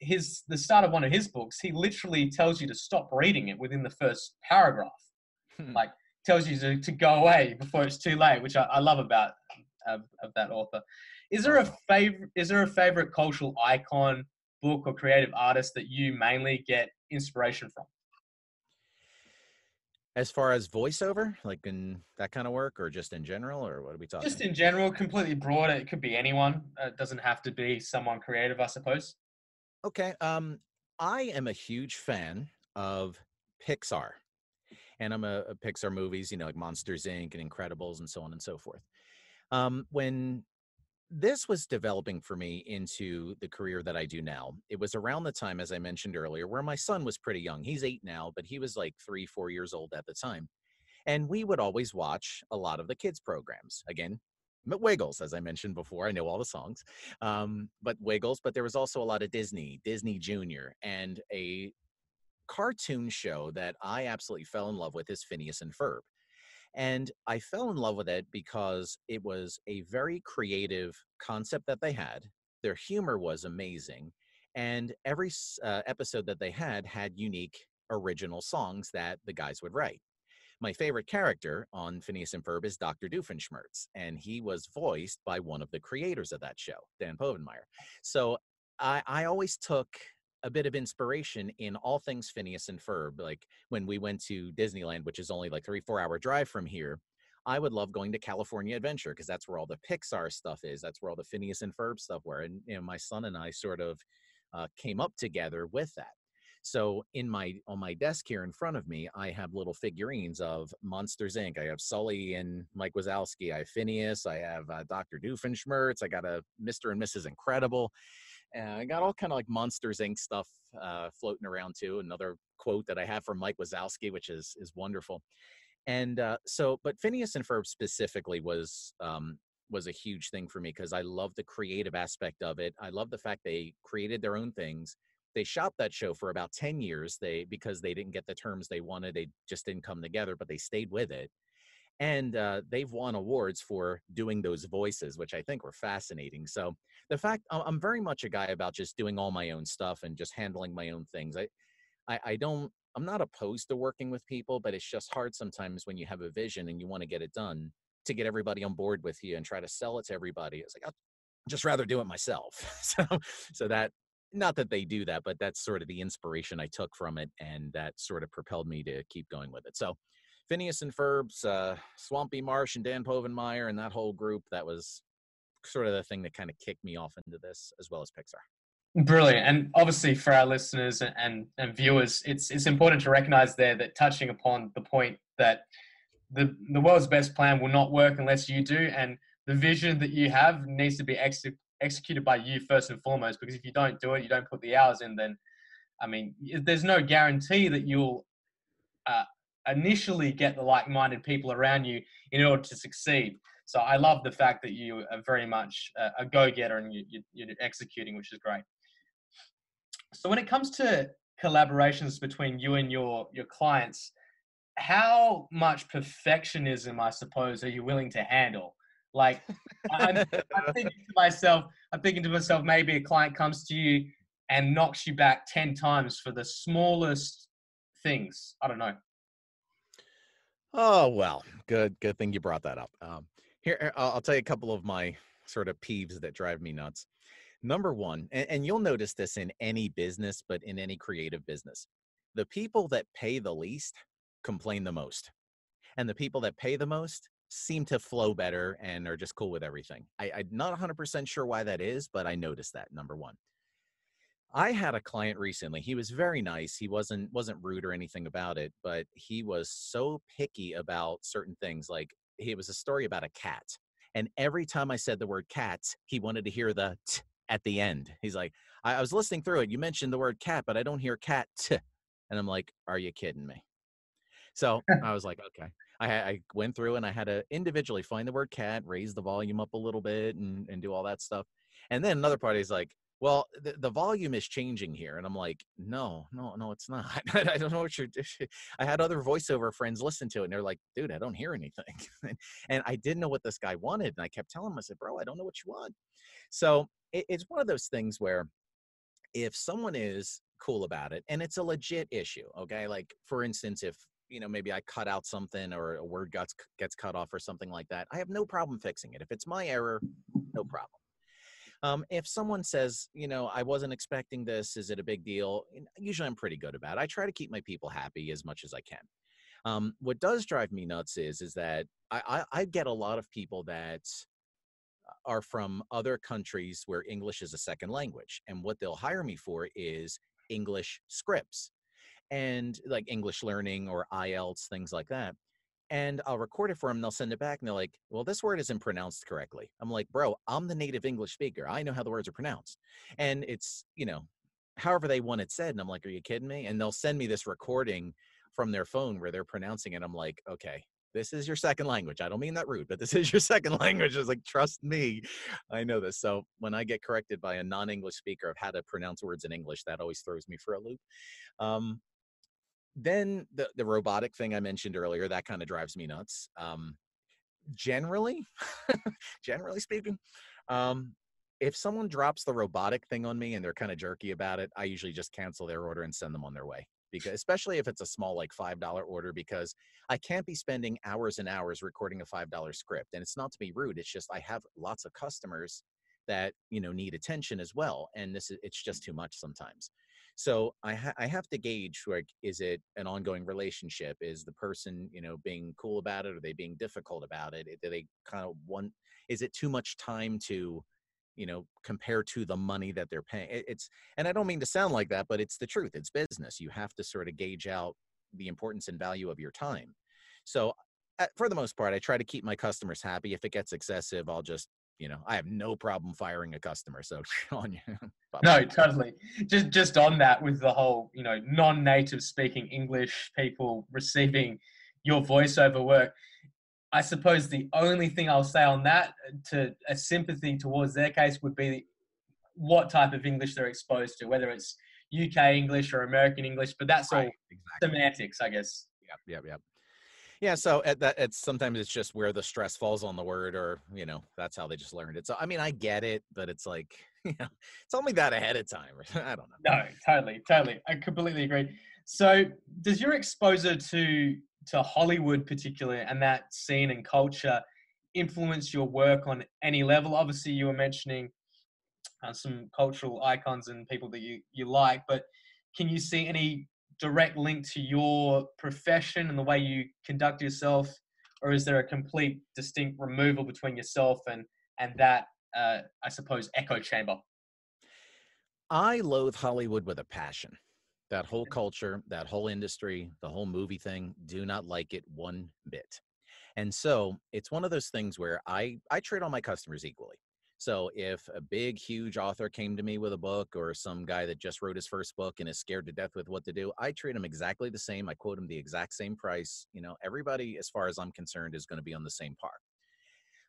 his the start of one of his books, he literally tells you to stop reading it within the first paragraph. Hmm. like tells you to, to go away before it's too late, which I, I love about of, of that author. Is there a favorite? Is there a favorite cultural icon, book, or creative artist that you mainly get inspiration from? As far as voiceover, like in that kind of work, or just in general, or what are we talking? Just in general, completely broad. It could be anyone. It doesn't have to be someone creative, I suppose. Okay. Um, I am a huge fan of Pixar, and I'm a, a Pixar movies, you know, like Monsters Inc. and Incredibles, and so on and so forth. Um, when this was developing for me into the career that I do now. It was around the time, as I mentioned earlier, where my son was pretty young. He's eight now, but he was like three, four years old at the time. And we would always watch a lot of the kids' programs. Again, Wiggles, as I mentioned before. I know all the songs, um, but Wiggles. But there was also a lot of Disney, Disney Junior, and a cartoon show that I absolutely fell in love with is Phineas and Ferb. And I fell in love with it because it was a very creative concept that they had. Their humor was amazing. And every uh, episode that they had had unique original songs that the guys would write. My favorite character on Phineas and Ferb is Dr. Doofenshmirtz, and he was voiced by one of the creators of that show, Dan Povenmire. So I, I always took a bit of inspiration in all things Phineas and Ferb. Like when we went to Disneyland, which is only like three, four hour drive from here, I would love going to California Adventure because that's where all the Pixar stuff is. That's where all the Phineas and Ferb stuff were. And you know, my son and I sort of uh, came up together with that. So in my on my desk here in front of me, I have little figurines of Monsters Inc. I have Sully and Mike Wazowski. I have Phineas. I have uh, Dr. Doofenshmirtz. I got a Mr. and Mrs. Incredible. And I got all kind of like Monsters Inc. stuff uh, floating around too. Another quote that I have from Mike Wazowski, which is is wonderful. And uh, so, but Phineas and Ferb specifically was um, was a huge thing for me because I love the creative aspect of it. I love the fact they created their own things. They shopped that show for about ten years. They because they didn't get the terms they wanted, they just didn't come together, but they stayed with it and uh, they've won awards for doing those voices which i think were fascinating so the fact i'm very much a guy about just doing all my own stuff and just handling my own things i i, I don't i'm not opposed to working with people but it's just hard sometimes when you have a vision and you want to get it done to get everybody on board with you and try to sell it to everybody it's like i'll just rather do it myself. So so that not that they do that but that's sort of the inspiration i took from it and that sort of propelled me to keep going with it so Phineas and Ferb's, uh, Swampy Marsh, and Dan Povenmire, and that whole group. That was sort of the thing that kind of kicked me off into this, as well as Pixar. Brilliant, and obviously for our listeners and and viewers, it's it's important to recognize there that touching upon the point that the the world's best plan will not work unless you do, and the vision that you have needs to be ex- executed by you first and foremost. Because if you don't do it, you don't put the hours in, then I mean, there's no guarantee that you'll uh, initially get the like-minded people around you in order to succeed. So I love the fact that you are very much a, go-getter and you, you, are executing, which is great. So when it comes to collaborations between you and your your clients, how much perfectionism, I suppose, are you willing to handle? Like, I'm, I'm thinking to myself, I'm thinking to myself, maybe a client comes to you and knocks you back ten times for the smallest things. I don't know. Oh well, good good thing you brought that up. Um, here, I'll tell you a couple of my sort of peeves that drive me nuts. Number one, and, and you'll notice this in any business, but in any creative business, the people that pay the least complain the most, and the people that pay the most seem to flow better and are just cool with everything. I, I'm not 100% sure why that is, but I noticed that. Number one. I had a client recently. He was very nice. He wasn't wasn't rude or anything about it, but he was so picky about certain things. Like it was a story about a cat. And every time I said the word cat, he wanted to hear the t at the end. He's like, I, I was listening through it. You mentioned the word cat, but I don't hear cat. T. And I'm like, are you kidding me? So I was like, okay. I, I went through and I had to individually find the word cat, raise the volume up a little bit, and, and do all that stuff. And then another part is like, well, the, the volume is changing here. And I'm like, no, no, no, it's not. I don't know what you're I had other voiceover friends listen to it and they're like, dude, I don't hear anything. and I didn't know what this guy wanted. And I kept telling him, I said, bro, I don't know what you want. So it, it's one of those things where if someone is cool about it and it's a legit issue, okay? Like, for instance, if you know maybe i cut out something or a word gets gets cut off or something like that i have no problem fixing it if it's my error no problem um, if someone says you know i wasn't expecting this is it a big deal? usually i'm pretty good about it. I try to keep my people happy as much as i can. Um, what does drive me nuts is is that I, I, I get a lot of people that are from other countries where english is a second language and what they'll hire me for is english scripts and like English learning or IELTS, things like that. And I'll record it for them. They'll send it back and they're like, well, this word isn't pronounced correctly. I'm like, bro, I'm the native English speaker. I know how the words are pronounced. And it's, you know, however they want it said. And I'm like, are you kidding me? And they'll send me this recording from their phone where they're pronouncing it. I'm like, okay, this is your second language. I don't mean that rude, but this is your second language. It's like, trust me, I know this. So when I get corrected by a non English speaker of how to pronounce words in English, that always throws me for a loop. Um, then the the robotic thing I mentioned earlier that kind of drives me nuts. Um, generally, generally speaking, um, if someone drops the robotic thing on me and they're kind of jerky about it, I usually just cancel their order and send them on their way. Because especially if it's a small like five dollar order, because I can't be spending hours and hours recording a five dollar script. And it's not to be rude; it's just I have lots of customers that you know need attention as well, and this is it's just too much sometimes. So I, ha- I have to gauge like, is it an ongoing relationship? Is the person, you know, being cool about it? Are they being difficult about it? Do they kind of want, is it too much time to, you know, compare to the money that they're paying? It's, and I don't mean to sound like that, but it's the truth. It's business. You have to sort of gauge out the importance and value of your time. So for the most part, I try to keep my customers happy. If it gets excessive, I'll just you know, I have no problem firing a customer. So on you. no, totally. Just just on that with the whole, you know, non-native speaking English people receiving your voiceover work. I suppose the only thing I'll say on that uh, to a sympathy towards their case would be what type of English they're exposed to, whether it's UK English or American English, but that's all exactly. semantics, I guess. Yep, yep, yep yeah so at that it's sometimes it's just where the stress falls on the word or you know that's how they just learned it. So i mean i get it but it's like you know tell me that ahead of time i don't know. No totally totally i completely agree. So does your exposure to to hollywood particularly and that scene and culture influence your work on any level? Obviously you were mentioning uh, some cultural icons and people that you you like but can you see any direct link to your profession and the way you conduct yourself, or is there a complete distinct removal between yourself and and that uh, I suppose echo chamber? I loathe Hollywood with a passion. That whole culture, that whole industry, the whole movie thing, do not like it one bit. And so it's one of those things where I I treat all my customers equally. So if a big, huge author came to me with a book or some guy that just wrote his first book and is scared to death with what to do, I treat him exactly the same. I quote him the exact same price. You know, everybody, as far as I'm concerned, is going to be on the same par.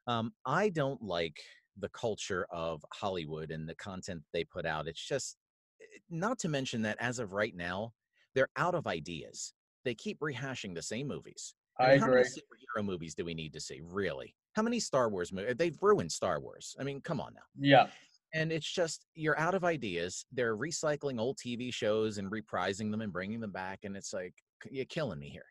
Um, I don't like the culture of Hollywood and the content they put out. It's just, eh, not to mention that as of right now, they're out of ideas. They keep rehashing the same movies. I, mean, agree. How many superhero movies do we need to see? Really? How many Star Wars movies? They've ruined Star Wars. I mean, come on now. Yeah. And it's just you're out of ideas. They're recycling old TV shows and reprising them and bringing them back, and it's like you're killing me here.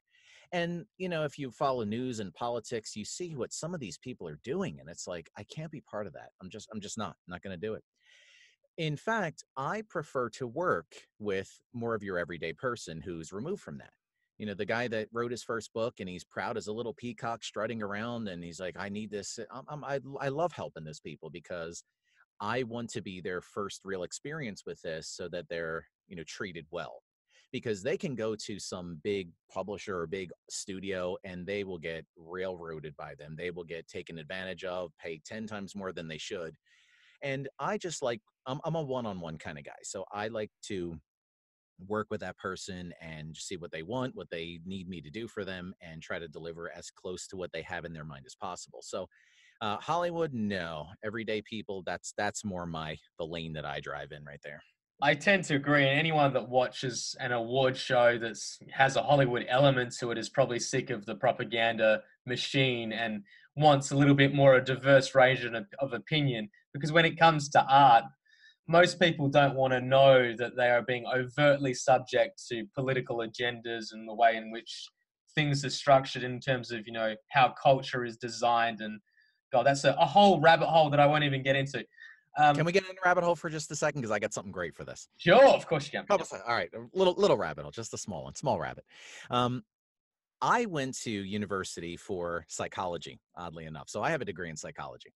And you know, if you follow news and politics, you see what some of these people are doing, and it's like I can't be part of that. I'm just, I'm just not, not going to do it. In fact, I prefer to work with more of your everyday person who's removed from that you know the guy that wrote his first book and he's proud as a little peacock strutting around and he's like i need this uh, I'm, I'm, I, I love helping those people because i want to be their first real experience with this so that they're you know treated well because they can go to some big publisher or big studio and they will get railroaded by them. They will get taken advantage of, pay 10 times more than they should. And I just like, I'm, I'm a one on one kind of guy. So I like to work with that person and see what they want, what they need me to do for them, and try to deliver as close to what they have in their mind as possible. So, uh, Hollywood, no. Everyday people, that's that's more my the lane that I drive in right there. I tend to agree. And anyone that watches an award show that has a Hollywood element to it is probably sick of the propaganda machine and wants a little bit more a diverse range of, of opinion. Because when it comes to art, most people don't want to know that they are being overtly subject to political agendas and the way in which things are structured in terms of you know how culture is designed and god that's a, a whole rabbit hole that i won't even get into. Um, can we get in the rabbit hole for just a second? Because i got something great for this. Sure of course you can. Oh, all right a little little rabbit hole just a small one small rabbit. Um, i went to university for psychology oddly enough. So i have a degree in psychology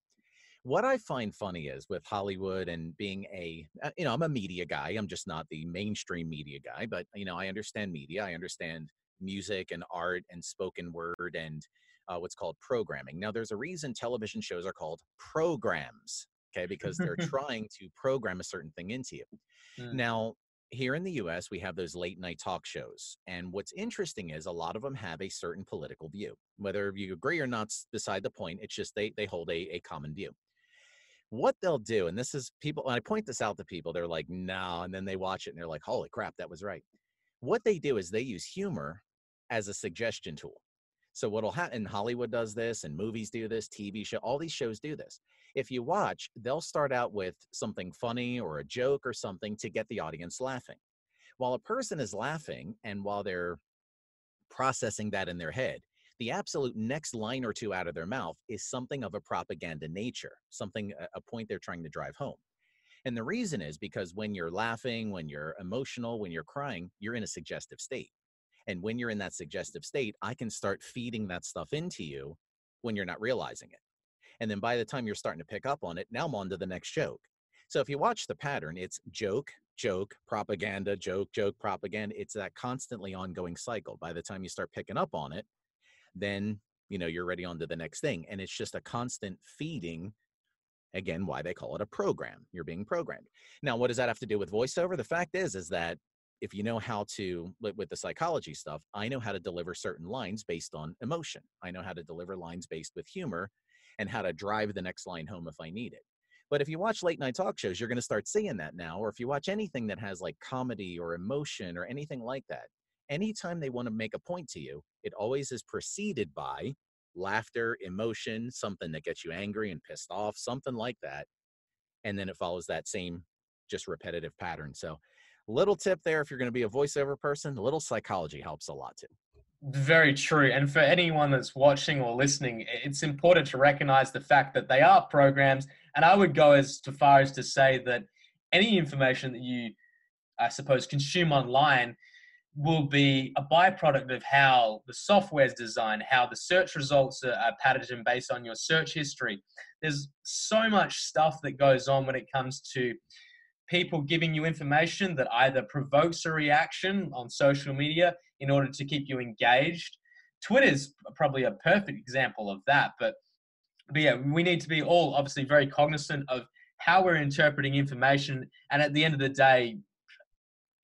what I find funny is with Hollywood and being a, uh, you know, I'm a media guy. I'm just not the mainstream media guy, but, you know, I understand media. I understand music and art and spoken word and uh, what's called programming. Now, there's a reason television shows are called programs, okay, because they're trying to program a certain thing into you. Mm. Now, here in the US, we have those late night talk shows. And what's interesting is a lot of them have a certain political view. Whether you agree or not, beside the point, it's just they, they hold a, a common view what they'll do, and this is people, when I point this out to people, they're like, no, and then they watch it and they're like, holy crap, that was right. What they do is they use humor as a suggestion tool. So what'll happen, Hollywood does this, and movies do this, TV show, all these shows do this. If you watch, they'll start out with something funny or a joke or something to get the audience laughing. While a person is laughing and while they're processing that in their head, the absolute next line or two out of their mouth is something of a propaganda nature, something, a point they're trying to drive home. And the reason is because when you're laughing, when you're emotional, when you're crying, you're in a suggestive state. And when you're in that suggestive state, I can start feeding that stuff into you when you're not realizing it. And then by the time you're starting to pick up on it, now I'm on to the next joke. So if you watch the pattern, it's joke, joke, propaganda, joke, joke, propaganda. It's that constantly ongoing cycle. By the time you start picking up on it, then you know you're ready on to the next thing and it's just a constant feeding again why they call it a program you're being programmed. Now what does that have to do with voiceover? The fact is is that if you know how to with the psychology stuff i know how to deliver certain lines based on emotion. I know how to deliver lines based with humor and how to drive the next line home if i need it. But if you watch late night talk shows you're going to start seeing that now or if you watch anything that has like comedy or emotion or anything like that anytime they want to make a point to you, it always is preceded by laughter, emotion, something that gets you angry and pissed off, something like that. And then it follows that same just repetitive pattern. So, little tip there if you're going to be a voiceover person, a little psychology helps a lot too. Very true. And for anyone that's watching or listening, it's important to recognize the fact that they are programs. And I would go as far as to say that any information that you, I suppose, consume online will be a byproduct of how the software is designed, how the search results are, patterned based on your search history. There's so much stuff that goes on when it comes to people giving you information that either provokes a reaction on social media in order to keep you engaged. Twitter's probably a perfect example of that. But, but yeah, we need to be all obviously very cognizant of how we're interpreting information. And at the end of the day,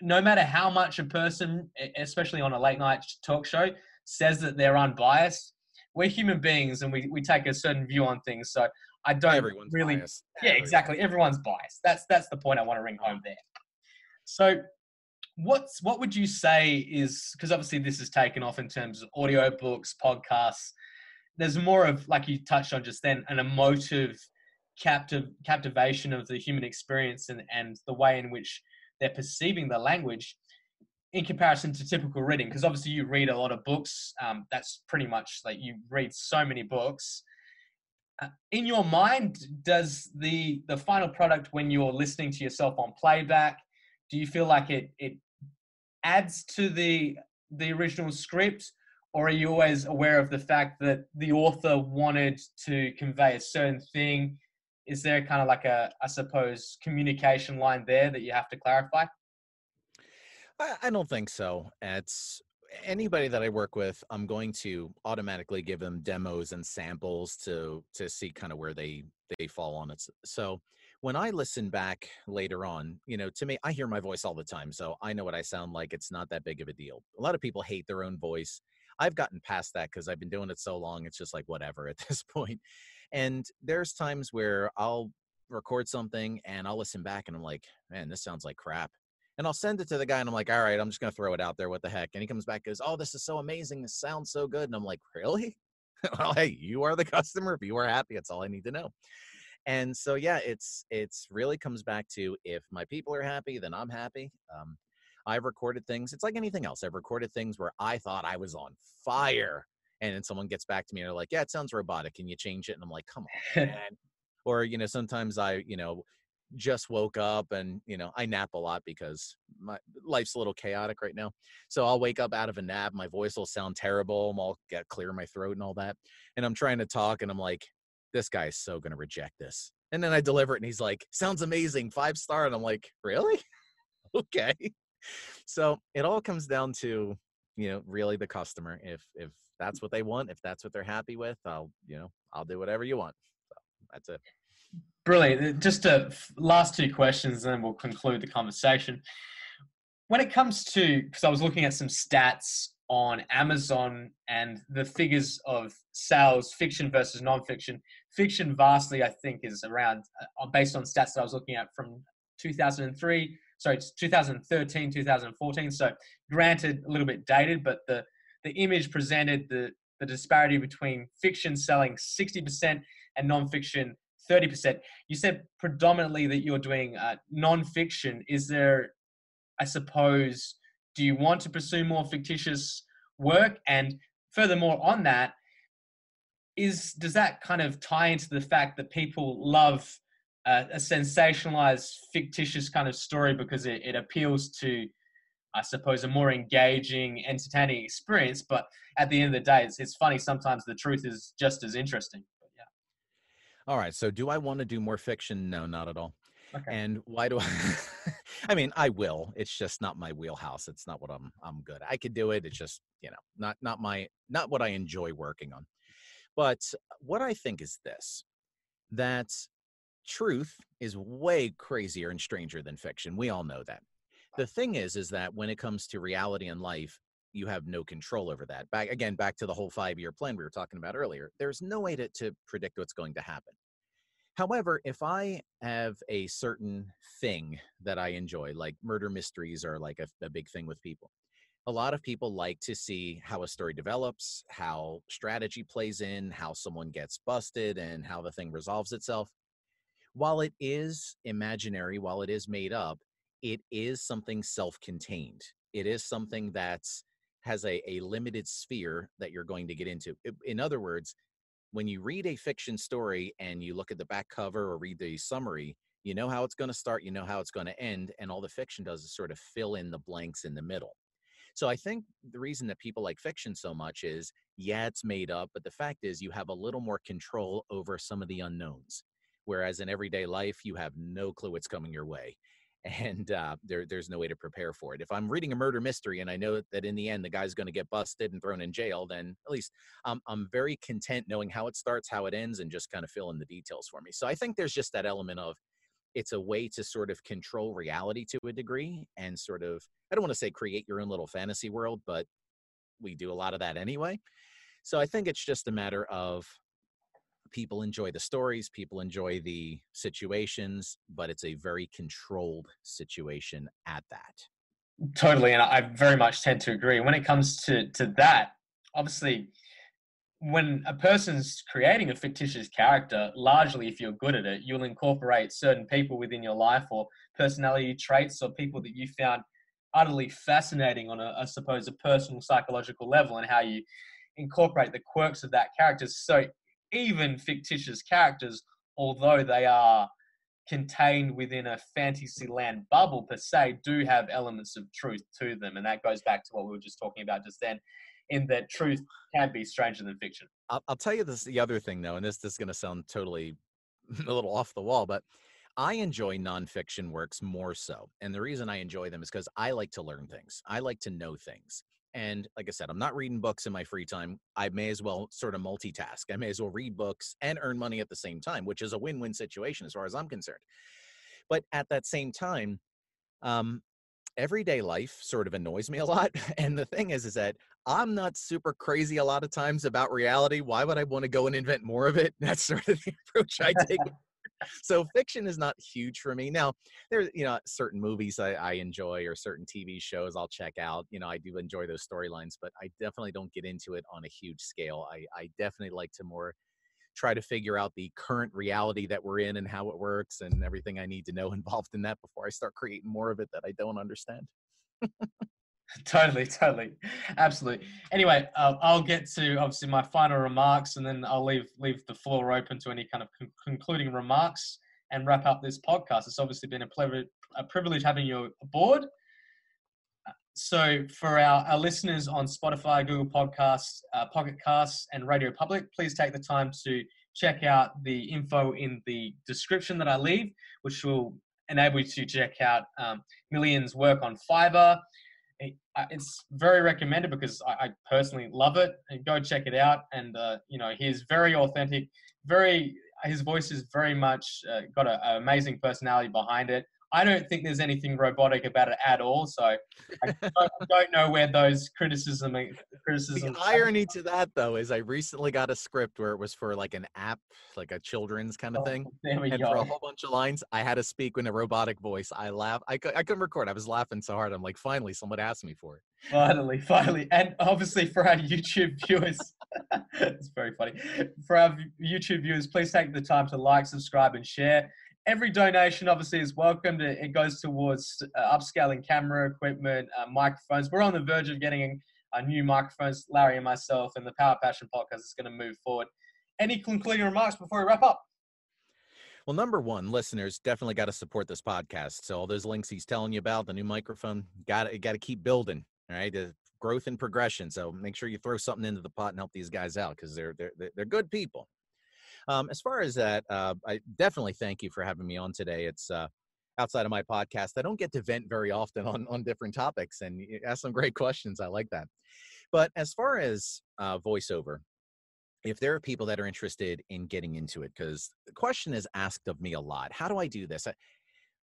no matter how much a person, especially on a late night talk show, says that they're unbiased, we're human beings and we, we take a certain view on things. So I don't Everyone's really. Biased. Yeah, exactly. Everyone's biased. That's that's the point I want to ring home there. So, what's what would you say is because obviously this is taken off in terms of audio books, podcasts. There's more of like you touched on just then, an emotive captive captivation of the human experience and and the way in which they're perceiving the language in comparison to typical reading because obviously you read a lot of books um, that's pretty much like you read so many books. Uh, in your mind does the the final product when you're listening to yourself on playback do you feel like it it adds to the the original script or are you always aware of the fact that the author wanted to convey a certain thing is there kind of like a i suppose communication line there that you have to clarify I, I don't think so. It's anybody that I work with, I'm going to automatically give them demos and samples to to see kind of where they they fall on it. So when I listen back later on, you know, to me, I hear my voice all the time, so I know what I sound like. It's not that big of a deal. A lot of people hate their own voice. I've gotten past that because I've been doing it so long. It's just like whatever at this point. And there's times where I'll record something and I'll listen back and I'm like, man, this sounds like crap and I'll send it to the guy and I'm like, all right, I'm just gonna throw it out there. What the heck? And he comes back goes, oh, this is so amazing. This sounds so good. And I'm like, really? well, hey, you are the customer. If you are happy, that's all I need to know. And so yeah, it's it's really comes back to if my people are happy, then I'm happy. Um, I've recorded things. It's like anything else. I've recorded things where I thought I was on fire, and then someone gets back to me and they're like, "Yeah, it sounds robotic. Can you change it?" And I'm like, "Come on, man." or you know, sometimes I, you know, just woke up and you know i nap a lot because my life's a little chaotic right now so i'll wake up out of a nap my voice will sound terrible i'll get clear my throat and all that and i'm trying to talk and i'm like this guy's so going to reject this and then i deliver it and he's like sounds amazing five star and i'm like really okay so it all comes down to you know really the customer if if that's what they want if that's what they're happy with i'll you know i'll do whatever you want so that's it Brilliant. Just a last two questions, and then we'll conclude the conversation. When it comes to, because I was looking at some stats on Amazon and the figures of sales, fiction versus nonfiction. Fiction, vastly, I think, is around, uh, based on stats that I was looking at from 2003, sorry, 2013, 2014. So, granted, a little bit dated, but the the image presented the the disparity between fiction selling 60% and nonfiction 30%. You said predominantly that you're doing uh, non-fiction. Is there, I suppose, do you want to pursue more fictitious work? And furthermore, on that, is does that kind of tie into the fact that people love uh, a sensationalized, fictitious kind of story because it, it appeals to, I suppose, a more engaging, entertaining experience? But at the end of the day, it's, it's funny. Sometimes the truth is just as interesting. Yeah. All right. So, do I want to do more fiction? No, not at all. Okay. And why do I? I mean, I will. It's just not my wheelhouse. It's not what I'm. I'm good. I could do it. It's just you know not not my not what I enjoy working on. But what I think is this: that truth is way crazier and stranger than fiction. We all know that. The thing is, is that when it comes to reality and life, you have no control over that. Back again, back to the whole five year plan we were talking about earlier. There's no way to, to predict what's going to happen. However, if I have a certain thing that I enjoy, like murder mysteries are like a, a big thing with people. A lot of people like to see how a story develops, how strategy plays in, how someone gets busted, and how the thing resolves itself. While it is imaginary, while it is made up, it is something self contained. It is mm-hmm. something that's has a, a limited sphere that you're going to get into. In other words, when you read a fiction story and you look at the back cover or read the summary, you know how it's going to start, you know how it's going to end, and all the fiction does is sort of fill in the blanks in the middle. So I think the reason that people like fiction so much is yeah, it's made up, but the fact is you have a little more control over some of the unknowns. Whereas in everyday life, you have no clue what's coming your way and uh, there, there's no way to prepare for it. If I'm reading a murder mystery and I know that in the end the guy's going to get busted and thrown in jail, then at least um, I'm very content knowing how it starts, how it ends, and just kind of fill in the details for me. So I think there's just that element of it's a way to sort of control reality to a degree and sort of I don't want to say create your own little fantasy world, but we do a lot of that anyway. So I think it's just a matter of people enjoy the stories, people enjoy the situations, but it's a very controlled situation at that. Totally, and I very much tend to agree. When it comes to to that, obviously, when a person's creating a fictitious character, largely if you're good at it, you'll incorporate certain people within your life or personality traits or people that you found utterly fascinating on a, I suppose, a personal psychological level and how you incorporate the quirks of that character. So even fictitious characters, although they are contained within a fantasyland bubble per se, do have elements of truth to them. And that goes back to what we were just talking about just then, in that truth can be stranger than fiction. I'll, I'll tell you this the other thing though, and this, this is going to sound totally a little off the wall, but I enjoy nonfiction works more so. And the reason I enjoy them is because I like to learn things, I like to know things. And like I said, I'm not reading books in my free time. I may as well sort of multitask. I may as well read books and earn money at the same time, which is a win win situation as far as I'm concerned. But at that same time, um, everyday life sort of annoys me a lot. And the thing is, is that I'm not super crazy a lot of times about reality. Why would I want to go and invent more of it? That's sort of the approach I take so fiction is not huge for me. Now, there, you know, certain movies I, I, enjoy or certain TV shows I'll check out. You know, I do enjoy those storylines, but I definitely don't get into it on a huge scale. I, I definitely like to more try to figure out the current reality that we're in and how it works and everything I need to know involved in that before I start creating more of it that I don't understand. totally, totally, absolutely. Anyway, uh, I'll get to obviously my final remarks, and then I'll leave leave the floor open to any kind of con- concluding remarks and wrap up this podcast. It's obviously been a, ple- a privilege having you aboard. So, for our, our listeners on Spotify, Google Podcasts, uh, Pocket Casts, and Radio Public, please take the time to check out the info in the description that I leave, which will enable you to check out um, Millian's work on Fiverr it's very recommended because I, I, personally love it. And go check it out. And uh, you know, he's very authentic. Very, his voice is very much uh, got an amazing personality behind it. I don't think there's anything robotic about it at all. So I don't, don't know where those criticism criticism. The irony to that though is I recently got a script where it was for like an app, like a children's kind of oh, thing, and go. for a whole bunch of lines, I had to speak in a robotic voice. I laughed. I, I couldn't record. I was laughing so hard. I'm like, finally, someone asked me for it. Finally, finally, and obviously for our YouTube viewers, it's very funny. For our YouTube viewers, please take the time to like, subscribe, and share every donation obviously is welcomed. It goes towards uh, upscaling camera equipment, uh, microphones. We're on the verge of getting a, a new microphones. Larry and myself and the Power Passion podcast is going to move forward. Any concluding remarks before we wrap up? Well, number one, listeners definitely got to support this podcast. So all those links he's telling you about, the new microphone, got to got to keep building. All right, the growth and progression. So make sure you throw something into the pot and help these guys out because they're they're they're good people. Um, as far as that, uh, I definitely thank you for having me on today. It's uh, outside of my podcast. I don't get to vent very often on on different topics, and you ask some great questions. I like that. But as far as uh, voiceover, if there are people that are interested in getting into it, because the question is asked of me a lot: How do I do this?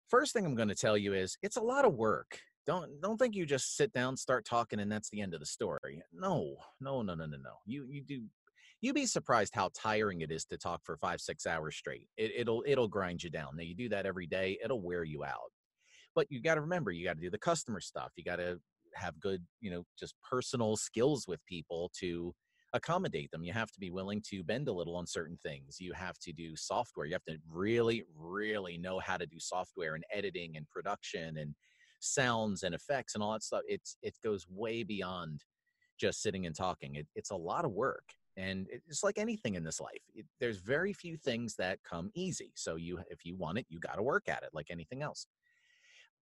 First thing I'm going to tell you is it's a lot of work. Don't don't think you just sit down, start talking, and that's the end of the story. No, no, no, no, no, no. You you do you'd be surprised how tiring it is to talk for five six hours straight. It, it'll it'll grind you down. Now you do that every day it'll wear you out. But you got to remember you got to do the customer stuff. You got to have good you know just personal skills with people to accommodate them. You have to be willing to bend a little on certain things. You have to do software. You have to really really know how to do software and editing and production and sounds and effects and all that stuff. It's it goes way beyond just sitting and talking. It, it's a lot of work and it's like anything in this life it, there's very few things that come easy so you if you want it you got to work at it like anything else.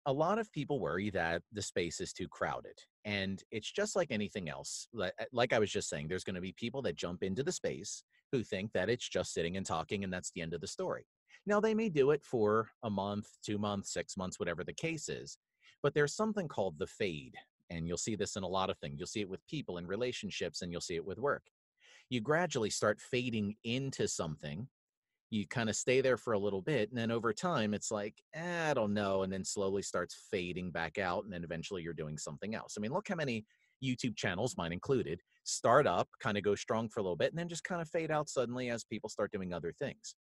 A lot of people worry that the space is too crowded and it's just like anything else like, eh, like i was just saying there's going to be people that jump into the space who think that it's just sitting and talking and that's the end of the story. Now they may do it for a month two months six months whatever the case is but there's something called the fade and you'll see this in a lot of things. You'll see it with people and relationships and you'll see it with work you gradually start fading into something. You kind of stay there for a little bit, and then over time, it's like, eh, I don't know, and then slowly starts fading back out, and then eventually you're doing something else. I mean, look how many YouTube channels, mine included, start up, kind of go strong for a little bit, and then just kind of fade out suddenly as people start doing other things.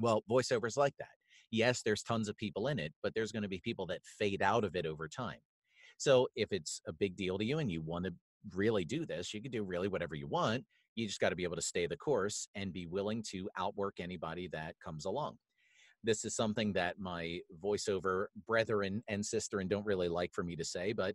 Well, voiceovers like that. Yes, there's tons of people in it, but there's going to be people that fade out of it over time. So if it's a big deal to you and you want to really do this, you can do really whatever you want. You just got to be able to stay the course and be willing to outwork anybody that comes along. This is something that my voiceover brethren and sister and don't really like for me to say, but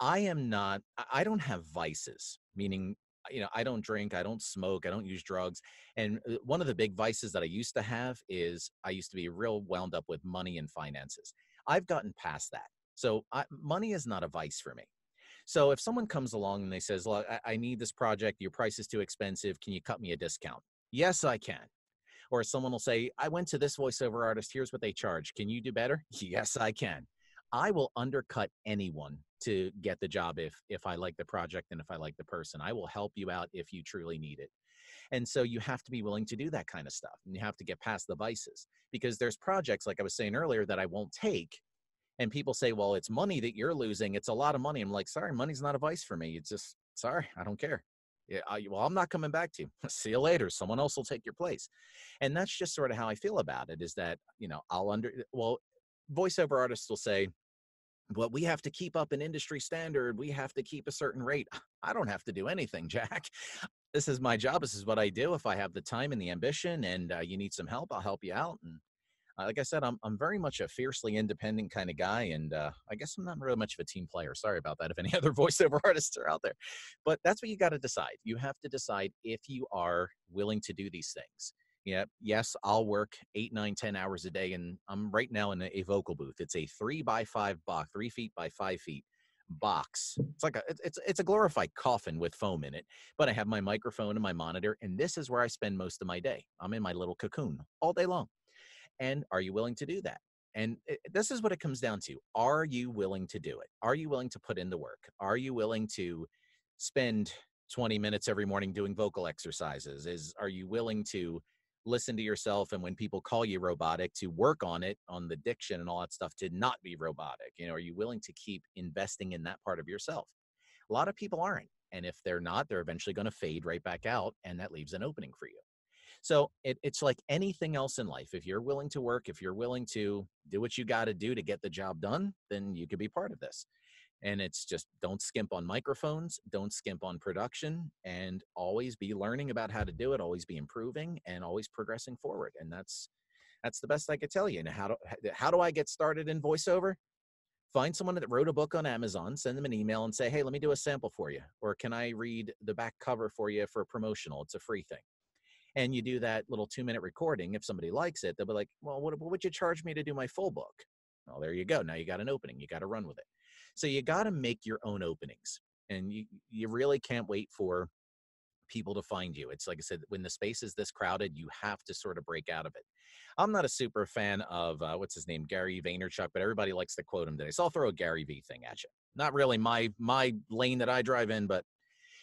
I am not, I don't have vices, meaning, you know, I don't drink, I don't smoke, I don't use drugs. And uh, one of the big vices that I used to have is I used to be real wound up with money and finances. I've gotten past that. So I, money is not a vice for me. So if someone comes along and they says, "Look, I, I need this project. Your price is too expensive. Can you cut me a discount?" Yes, I can. Or someone will say, I went to this voiceover artist, here's what they charge. Can you do better? Yes, I can. I will undercut anyone to get the job if if I like the project and if I like the person. I will help you out if you truly need it. And so you have to be willing to do that kind of stuff. And you have to get past the vices because there's projects like I was saying earlier that I won't take and people say, "Well, it's money that you're losing. It's a lot of money." I'm like, "Sorry, money's not a vice for me. It's just sorry, I don't care." Yeah, I, well, I'm not coming back to you. See you later. Someone else will take your place, and that's just sort of how I feel about it. Is that you know I'll under well, voiceover artists will say, "Well, we have to keep up an industry standard. We have to keep a certain rate." I don't have to do anything, Jack. This is my job. This is what I do. If I have the time and the ambition, and uh, you need some help, I'll help you out. And uh, like I said, I'm I'm very much a fiercely independent kind of guy, and uh, I guess I'm not really much of a team player. Sorry about that. If any other voiceover artists are out there, but that's what you got to decide. You have to decide if you are willing to do these things. Yeah, yes, I'll work eight, nine, ten hours a day, and I'm right now in a, vocal booth. It's a three by five box, three feet by five feet box. It's like a it's it's a glorified coffin with foam in it. But I have my microphone and my monitor, and this is where I spend most of my day. I'm in my little cocoon all day long. And are you willing to do that? And it, this is what it comes down to. Are you willing to do it? Are you willing to put in the work? Are you willing to spend 20 minutes every morning doing vocal exercises? Is are you willing to listen to yourself and when people call you robotic to work on it on the diction and all that stuff to not be robotic you know are you willing to keep investing in that part of yourself a lot of people aren't and if they're not they're eventually going to fade right back out and that leaves an opening for you so it, it's like anything else in life. If you're willing to work, if you're willing to do what you got to do to get the job done, then you could be part of this. And it's just don't skimp on microphones, don't skimp on production, and always be learning about how to do it, always be improving, and always progressing forward. And that's that's the best I could tell you. And how do how do I get started in voiceover? Find someone that wrote a book on Amazon, send them an email and say, hey, let me do a sample for you. Or can I read the back cover for you for a promotional? It's a free thing and you do that little two minute recording, if somebody likes it, they'll be like, well, what, what would you charge me to do my full book? Well, there you go. Now you got an opening. You got to run with it. So you got to make your own openings, and you you really can't wait for people to find you. It's like I said, when the space is this crowded, you have to sort of break out of it. I'm not a super fan of uh, what's his name, Gary Vaynerchuk, but everybody likes to quote him today. So I'll throw a Gary V thing at you. Not really my my lane that I drive in, but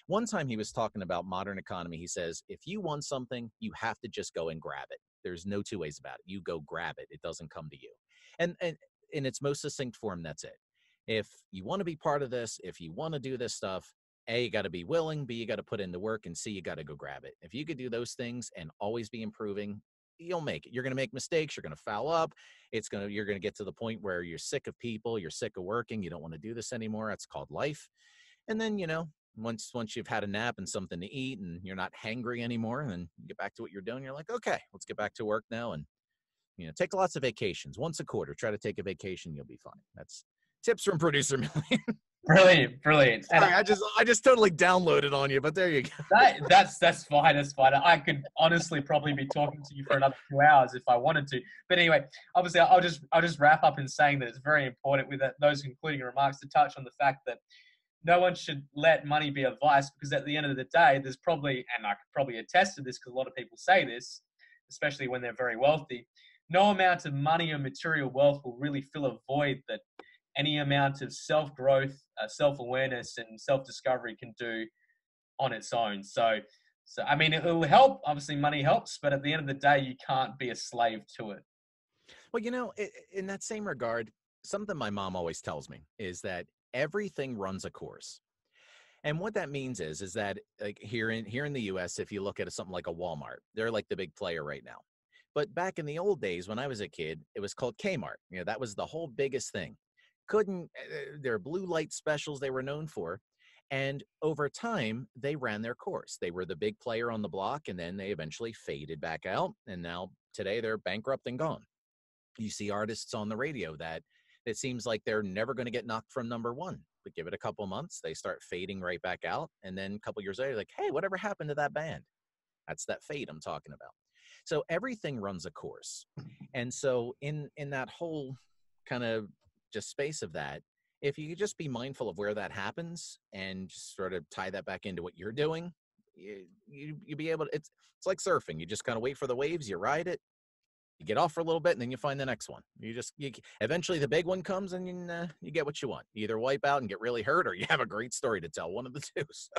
one time he was talking about modern economy. He says, if you want something, you have to just go and grab it. There's no two ways about it. You go grab it. It doesn't come to you. And, and in its most succinct form, that's it. If you want to be part of this, if you want to do this stuff, A, you got to be willing, B, you got to put in the work, and C, you got to go grab it. If you could do those things and always be improving, you'll make it. You're going to make mistakes. You're going to foul up. It's going to, you're going to get to the point where you're sick of people. You're sick of working. You don't want to do this anymore. That's called life. And then, you know, once once you've had a nap and something to eat and you're not hangry anymore and then you get back to what you're doing you're like okay let's get back to work now and you know take lots of vacations once a quarter try to take a vacation you'll be fine. That's tips from producer Millian. Brilliant brilliant. Sorry, I, I, just i just totally downloaded on you but there you go. That, that's that's fine that's fine. I could honestly probably be talking to you for another two hours if i wanted to. But anyway obviously i'll just i'll just wrap up in saying that it's very important with that, those concluding remarks to touch on the fact that no one should let money be a vice because at the end of the day, there's probably, and I could probably attest to this because a lot of people say this, especially when they're very wealthy, no amount of money or material wealth will really fill a void that any amount of self growth, uh, self awareness, and self discovery can do on its own. So, so I mean, it will help. Obviously, money helps, but at the end of the day, you can't be a slave to it. Well, you know, in that same regard, something my mom always tells me is that everything runs a course. And what that means is, is that like here in here in the U.S., if you look at something like a Walmart, they're like the big player right now. But back in the old days, when I was a kid, it was called Kmart. You know, that was the whole biggest thing. Couldn't uh, their blue light specials they were known for, and over time they ran their course. They were the big player on the block, and then they eventually faded back out. And now today they're bankrupt and gone. You see artists on the radio that it seems like they're never going to get knocked from number one. But give it a couple months, they start fading right back out. And then a couple years later, like, hey, whatever happened to that band? That's that fade I'm talking about. So everything runs a course. And so in in that whole kind of just space of that, if you just be mindful of where that happens and just sort of tie that back into what you're doing, you you you be able to. It's it's like surfing. You just kind of wait for the waves. You ride it. You get off for a little bit, and then you find the next one. You just you, eventually the big one comes, and you, uh, you get what you want. You either wipe out and get really hurt, or you have a great story to tell. One of the two. So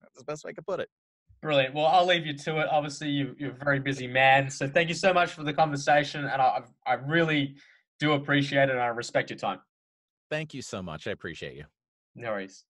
that's the best way I could put it. Brilliant. Well, I'll leave you to it. Obviously, you, you're a very busy man. So thank you so much for the conversation. And I, I really do appreciate it and I respect your time. Thank you so much. I appreciate you. No worries.